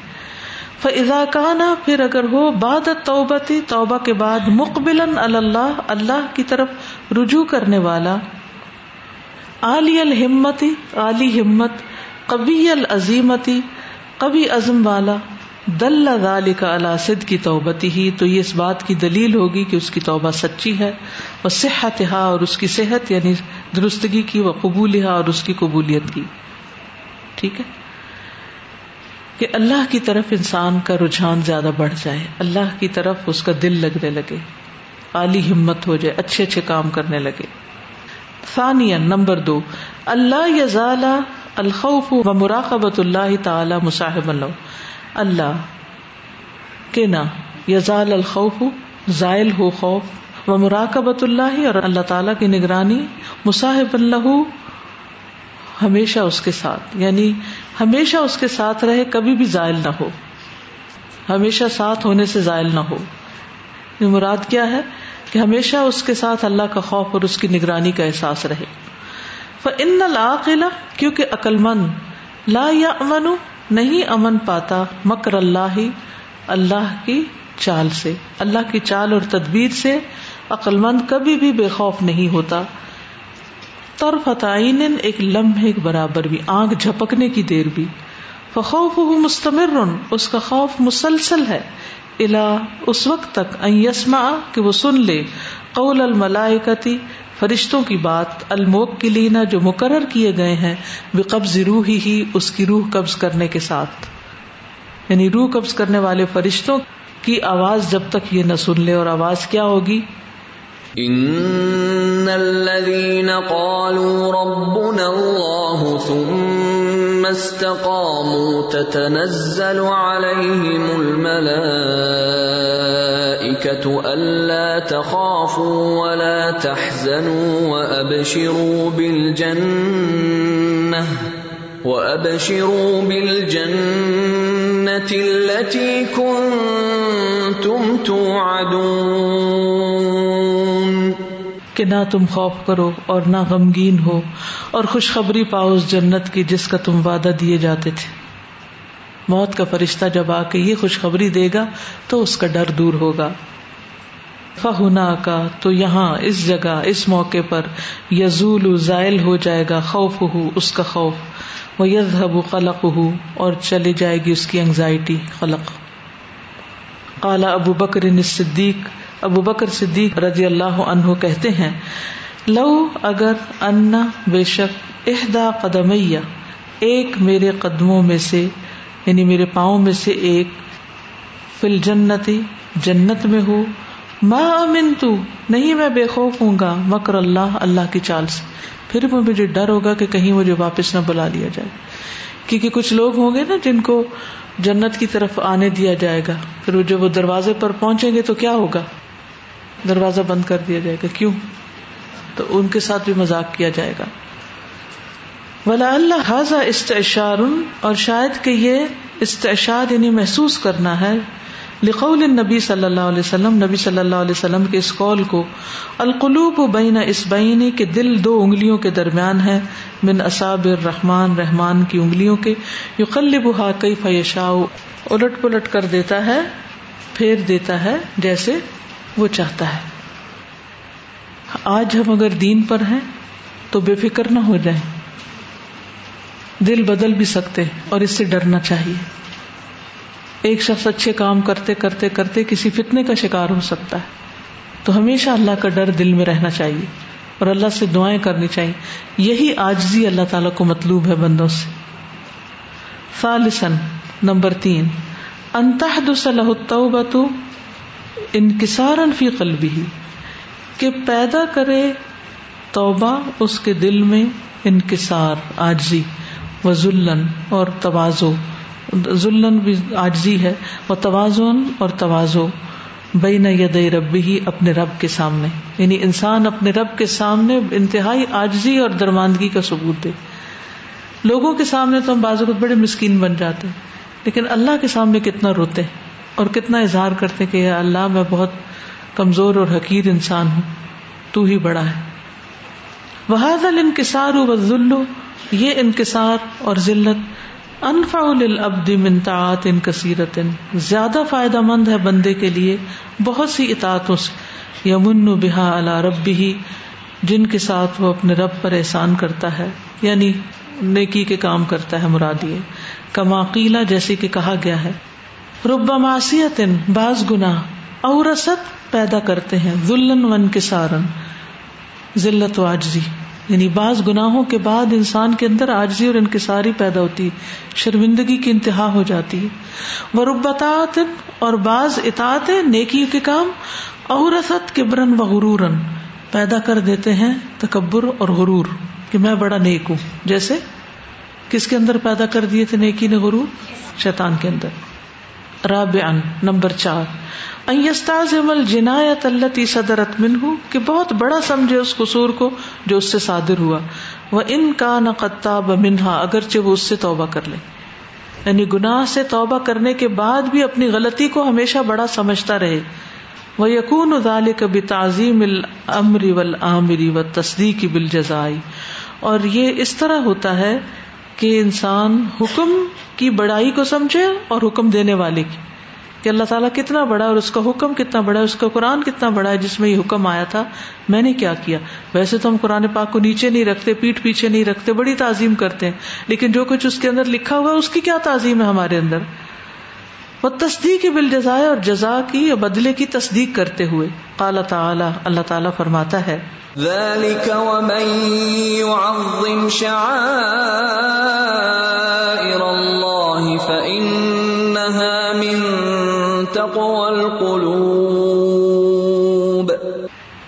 فضا کہنا پھر اگر ہو باد توبتی توبہ کے بعد مقبل اللہ اللہ کی طرف رجوع کرنے والا۔ علی الحمتی علی ہمت کبی العظیمتی کبھی عزم والا، دل کا الاسد کی توبتی ہی تو یہ اس بات کی دلیل ہوگی کہ اس کی توبہ سچی ہے وہ صحت ہا اور اس کی صحت یعنی درستگی کی وہ قبول ہا اور اس کی قبولیت کی۔ ٹھیک ہے؟ کہ اللہ کی طرف انسان کا رجحان زیادہ بڑھ جائے، اللہ کی طرف اس کا دل لگنے لگے، عالی ہمت ہو جائے، اچھے اچھے کام کرنے لگے۔ ثانیہ نمبر دو، اللہ یزال الخوف و مراقبت اللہ تعالی مصاحب اللہ۔ اللہ کے نا یزال الخوف، زائل ہو خوف، و مراقبت اللہ اور اللہ تعالی کی نگرانی مصاحب اللہ ہمیشہ اس کے ساتھ۔ یعنی ہمیشہ اس کے ساتھ رہے، کبھی بھی زائل نہ ہو۔ ہمیشہ ساتھ ہونے سے زائل نہ ہو۔ مراد کیا ہے؟ کہ ہمیشہ اس کے ساتھ اللہ کا خوف اور اس کی نگرانی کا احساس رہے۔ ان العقلا کیونکہ عقل مند لا یا امن نہیں امن پاتا مکر اللہ اللہ کی چال سے۔ اللہ کی چال اور تدبیر سے عقل مند کبھی بھی بے خوف نہیں ہوتا۔ تر فتعین ایک لمحے برابر بھی، آنکھ جھپکنے کی دیر بھی۔ فخوف مستمر، اس کا خوف مسلسل ہے۔ الا اس وقت تک یسما کہ وہ سن لے۔ قول الملائکتی، فرشتوں کی بات الموک کی لینا جو مقرر کیے گئے ہیں۔ وہ قبض روح ہی اس کی روح قبض کرنے کے ساتھ۔ یعنی روح قبض کرنے والے فرشتوں کی آواز جب تک یہ نہ سن لے اور آواز کیا ہوگی؟ ان الذين قالوا ربنا الله ثم استقاموا تتنزل عليهم الملائكه الا تخافوا ولا تحزنوا وابشروا بالجنه وابشروا بالجنه التي كنتم توعدون کہ نہ تم خوف کرو اور نہ غمگین ہو اور خوشخبری پاؤ اس جنت کی جس کا تم وعدہ دیے جاتے تھے۔ موت کا فرشتہ جب آ کے یہ خوشخبری دے گا تو اس کا ڈر دور ہوگا۔ فہنا کا تو یہاں اس جگہ، اس موقع پر یزول زائل ہو جائے گا خوف ہو اس کا خوف۔ وہ یزب خلق ہو اور چلی جائے گی اس کی انگزائٹی خلق۔ کالا ابو بکر صدیق ابو بکر صدیق رضی اللہ عنہ کہتے ہیں، لو اگر انا بے شک احدا قدمیا ایک میرے قدموں میں سے یعنی میرے پاؤں میں سے ایک فل جنتی جنت میں ہو ماں امن تو نہیں میں بے خوف ہوں گا، مکر اللہ اللہ کی چال سے۔ پھر مجھے ڈر ہوگا کہ کہیں مجھے واپس نہ بلا لیا جائے۔ کیونکہ کچھ لوگ ہوں گے نا جن کو جنت کی طرف آنے دیا جائے گا۔ پھر جب وہ دروازے پر پہنچیں گے تو کیا ہوگا؟ دروازہ بند کر دیا جائے گا۔ کیوں؟ تو ان کے ساتھ بھی مزاق کیا جائے گا۔ ولا اللہ حاضہ استعشار، اور شاید کہ یہ استعشار یعنی محسوس کرنا ہے۔ لقول نبی صلی اللہ علیہ وسلم، نبی صلی اللہ علیہ وسلم کے اس قول کو، القلوب بین اسبعینی کے دل دو انگلیوں کے درمیان ہے۔ من اصاب الرحمان رحمان کی انگلیوں کے۔ یقلبها کیف یشاء۔ الٹ پلٹ کر دیتا ہے، پھیر دیتا ہے، جیسے وہ چاہتا ہے۔ آج ہم اگر دین پر ہیں تو بے فکر نہ ہو جائیں۔ دل بدل بھی سکتے اور اس سے ڈرنا چاہیے۔ ایک شخص اچھے کام کرتے کرتے کرتے کسی فتنے کا شکار ہو سکتا ہے۔ تو ہمیشہ اللہ کا ڈر دل میں رہنا چاہیے اور اللہ سے دعائیں کرنی چاہیے۔ یہی آجزی اللہ تعالیٰ کو مطلوب ہے بندوں سے۔ فالسن نمبر تین۔ انتہد صلاح التوبہ انکسار فی قلبی کہ پیدا کرے توبہ اس کے دل میں انکسار آجزی و ذلن اور توازو۔ ذلن بھی آجزی ہے وہ توازن اور توازو۔ بے نہ ید رب ہی اپنے رب کے سامنے۔ یعنی انسان اپنے رب کے سامنے انتہائی آجزی اور درماندگی کا ثبوت دے۔ لوگوں کے سامنے تو ہم بازو بڑے مسکین بن جاتے ہیں، لیکن اللہ کے سامنے کتنا روتے اور کتنا اظہار کرتے کہ اللہ میں بہت کمزور اور حقیر انسان ہوں، تو ہی بڑا ہے۔ وحاد الانکسار و ذلو یہ انکسار اور ذلت، انفع للعبد من طاعات کثیرت، زیادہ فائدہ مند ہے بندے کے لیے بہت سی اطاعتوں سے۔ یمن بہا علی ربہ، جن کے ساتھ وہ اپنے رب پر احسان کرتا ہے یعنی نیکی کے کام کرتا ہے مرادیے کما قیلا جیسے کہ کہا گیا ہے۔ رب معصیت بعض گنا اورست پیدا کرتے ہیں، ذلن ون کے سارن ذلت و آجزی یعنی بعض گناہوں کے بعد انسان کے اندر آجزی اور انکساری پیدا ہوتی ہے شرمندگی کی انتہا ہو جاتی۔ ہے وہ ربات اور بعض اطاعت نیکی کے کام اورست کبرن و غرورن۔ پیدا کر دیتے ہیں تکبر اور غرور، کہ میں بڑا نیک ہوں۔ جیسے کس کے اندر پیدا کر دیے تھے نیکی نے غرور؟ شیطان کے اندر۔ رابعن نمبر چار۔ جنایت اللہ صدرت من کہ بہت بڑا سمجھے اس قصور کو جو اس سے صادر ہوا۔ وہ ان کا نقطاب منہا، اگرچہ وہ اس سے توبہ کر لے۔ یعنی گناہ سے توبہ کرنے کے بعد بھی اپنی غلطی کو ہمیشہ بڑا سمجھتا رہے۔ وہ یقون ادال کبھی تعظیم العمری ول عامری و تصدیق بل جزائی اور یہ اس طرح ہوتا ہے کہ انسان حکم کی بڑائی کو سمجھے اور حکم دینے والے کی کہ اللہ تعالیٰ کتنا بڑا اور اس کا حکم کتنا بڑا ہے، اس کا قرآن کتنا بڑا ہے، جس میں یہ حکم آیا تھا، میں نے کیا کیا؟ ویسے تو ہم قرآن پاک کو نیچے نہیں رکھتے پیٹ پیچھے نہیں رکھتے، بڑی تعظیم کرتے ہیں، لیکن جو کچھ اس کے اندر لکھا ہوا اس کی کیا تعظیم ہے ہمارے اندر؟ وہ تصدیق بل جزائے اور جزا کی یا بدلے کی تصدیق کرتے ہوئے قال تعالیٰ اللہ تعالیٰ فرماتا ہے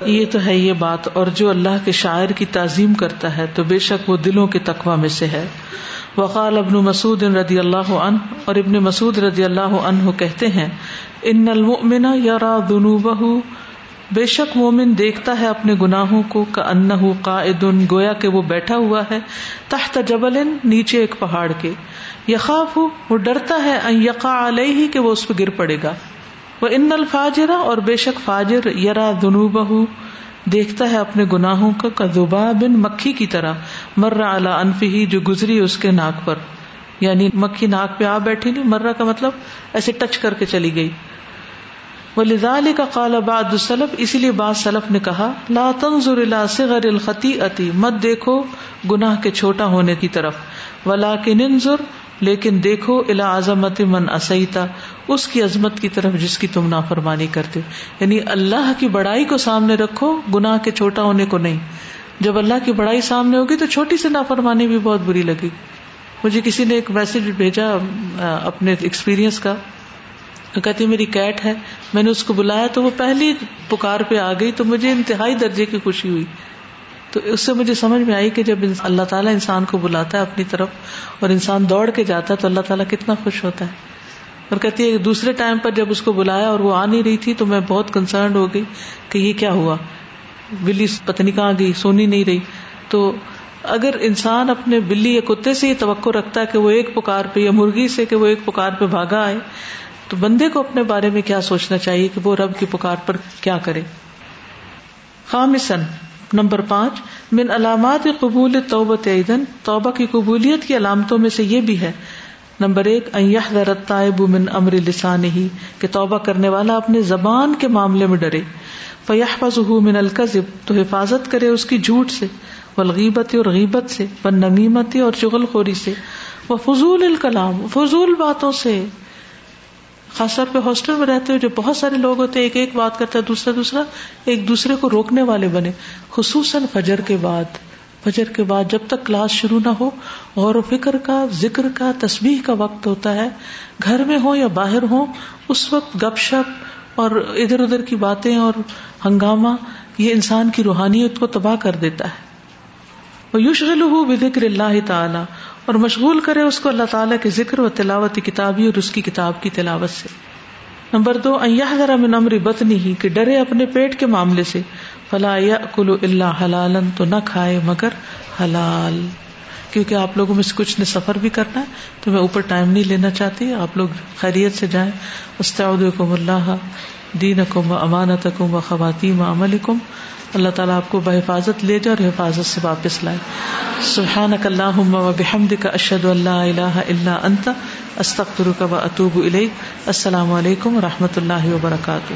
یہ تو ہے یہ بات اور جو اللہ کے شاعر کی تعظیم کرتا ہے تو بے شک وہ دلوں کے تقوا میں سے ہے۔ وقال ابن مسعود رضی اللہ عنہ، اور ابن مسعود رضی اللہ عنہ کہتے ہیں، ان المؤمن یرا ذنوبہ، بے شک مومن دیکھتا ہے اپنے گناہوں کو کا ان قائد، گویا کہ وہ بیٹھا ہوا ہے تحت جبل نیچے ایک پہاڑ کے۔ یخاف، وہ ڈرتا ہے یقا علیہ، کہ وہ اس پہ گر پڑے گا۔ وہ ان الفاجرا اور بے شک فاجر، یرا دنوبہ دیکھتا ہے اپنے گناہوں کا کدوبا بن مکھی کی طرح مرہ اعلی انفی جو گزری اس کے ناک پر۔ یعنی مکھی ناک پہ آ بیٹھی نہیں، مرہ کا مطلب ایسے ٹچ کر کے چلی گئی۔ وہ لزال کا قال بعد السلف، اسی لیے بعض سلف نے کہا، لا تنظر الى صغر الخطی اتی مت دیکھو گناہ کے چھوٹا ہونے کی طرف۔ ولا کے لیکن دیکھو الا عظمت من اسیتا اس کی عظمت کی طرف جس کی تم نافرمانی کرتے یعنی اللہ کی بڑائی کو سامنے رکھو، گناہ کے چھوٹا ہونے کو نہیں۔ جب اللہ کی بڑائی سامنے ہوگی تو چھوٹی سی نافرمانی بھی بہت بری لگے گی۔ مجھے کسی نے ایک میسج بھیجا اپنے ایکسپیرئنس کا۔ کہتی میری کیٹ ہے، میں نے اس کو بلایا تو وہ پہلی پکار پہ آ گئی تو مجھے انتہائی درجے کی خوشی ہوئی۔ تو اس سے مجھے سمجھ میں آئی کہ جب اللہ تعالیٰ انسان کو بلاتا ہے اپنی طرف اور انسان دوڑ کے جاتا ہے تو اللہ تعالیٰ کتنا خوش ہوتا ہے۔ اور کہتی ہے دوسرے ٹائم پر جب اس کو بلایا اور وہ آ نہیں رہی تھی تو میں بہت کنسرنڈ ہو گئی کہ یہ کیا ہوا۔ بلی پتنی کہاں گئی، سونی نہیں رہی۔ تو اگر انسان اپنے بلی یا کتے سے یہ توقع رکھتا ہے کہ وہ ایک پکار پہ یا مرغی سے کہ وہ ایک پکار پہ بھاگا آئے، تو بندے کو اپنے بارے میں کیا سوچنا چاہیے کہ وہ رب کی پکار پر کیا کرے؟ خامسن نمبر پانچ، من علامات قبول توبت عیدن توبہ کی قبولیت کی علامتوں میں سے یہ بھی ہے نمبر ایک تائب من امر لسان ہی کہ توبہ کرنے والا اپنے زبان کے معاملے میں ڈرے۔ فیح من القزب تو حفاظت کرے اس کی جھوٹ سے۔ والغیبت اور غیبت سے۔ بن نمیمتی اور چغل خوری سے۔ وہ فضول الکلام، فضول باتوں سے۔ خاص طور پہ ہاسٹل میں رہتے ہو جو بہت سارے لوگ ہوتے ہیں، ایک ایک بات کرتا ہے، دوسرا دوسرا، ایک دوسرے کو روکنے والے بنے۔ خصوصاً فجر کے بعد۔ فجر کے بعد جب تک کلاس شروع نہ ہو، غور و فکر کا، ذکر کا، تسبیح کا وقت ہوتا ہے۔ گھر میں ہو یا باہر ہو اس وقت گپ شپ اور ادھر ادھر کی باتیں اور ہنگامہ، یہ انسان کی روحانیت کو تباہ کر دیتا ہے۔ وہ بکر اللہ تعالیٰ، اور مشغول کرے اس کو اللہ تعالیٰ کے ذکر و تلاوت کتابی اور اس کی کتاب کی تلاوت سے۔ نمبر دو ذرا من امر بتنی ہی کہ ڈرے اپنے پیٹ کے معاملے سے۔ فلا کلو اللہ حلال تو نہ کھائے مگر حلال۔ کیونکہ آپ لوگوں میں سے کچھ نے سفر بھی کرنا ہے، تو میں اوپر ٹائم نہیں لینا چاہتی۔ آپ لوگ خیریت سے جائیں۔ استعودکم اللہ دین کم و امانت کم و خواتین عمل کم اللہ تعالیٰ آپ کو بحفاظت لے جائے اور حفاظت سے واپس لائے۔ سبحان اللہ و بحمد کا اشد اللہ اللہ اللہ انت استخر کا و اطوب السلام علیکم و رحمۃ اللہ وبرکاتہ۔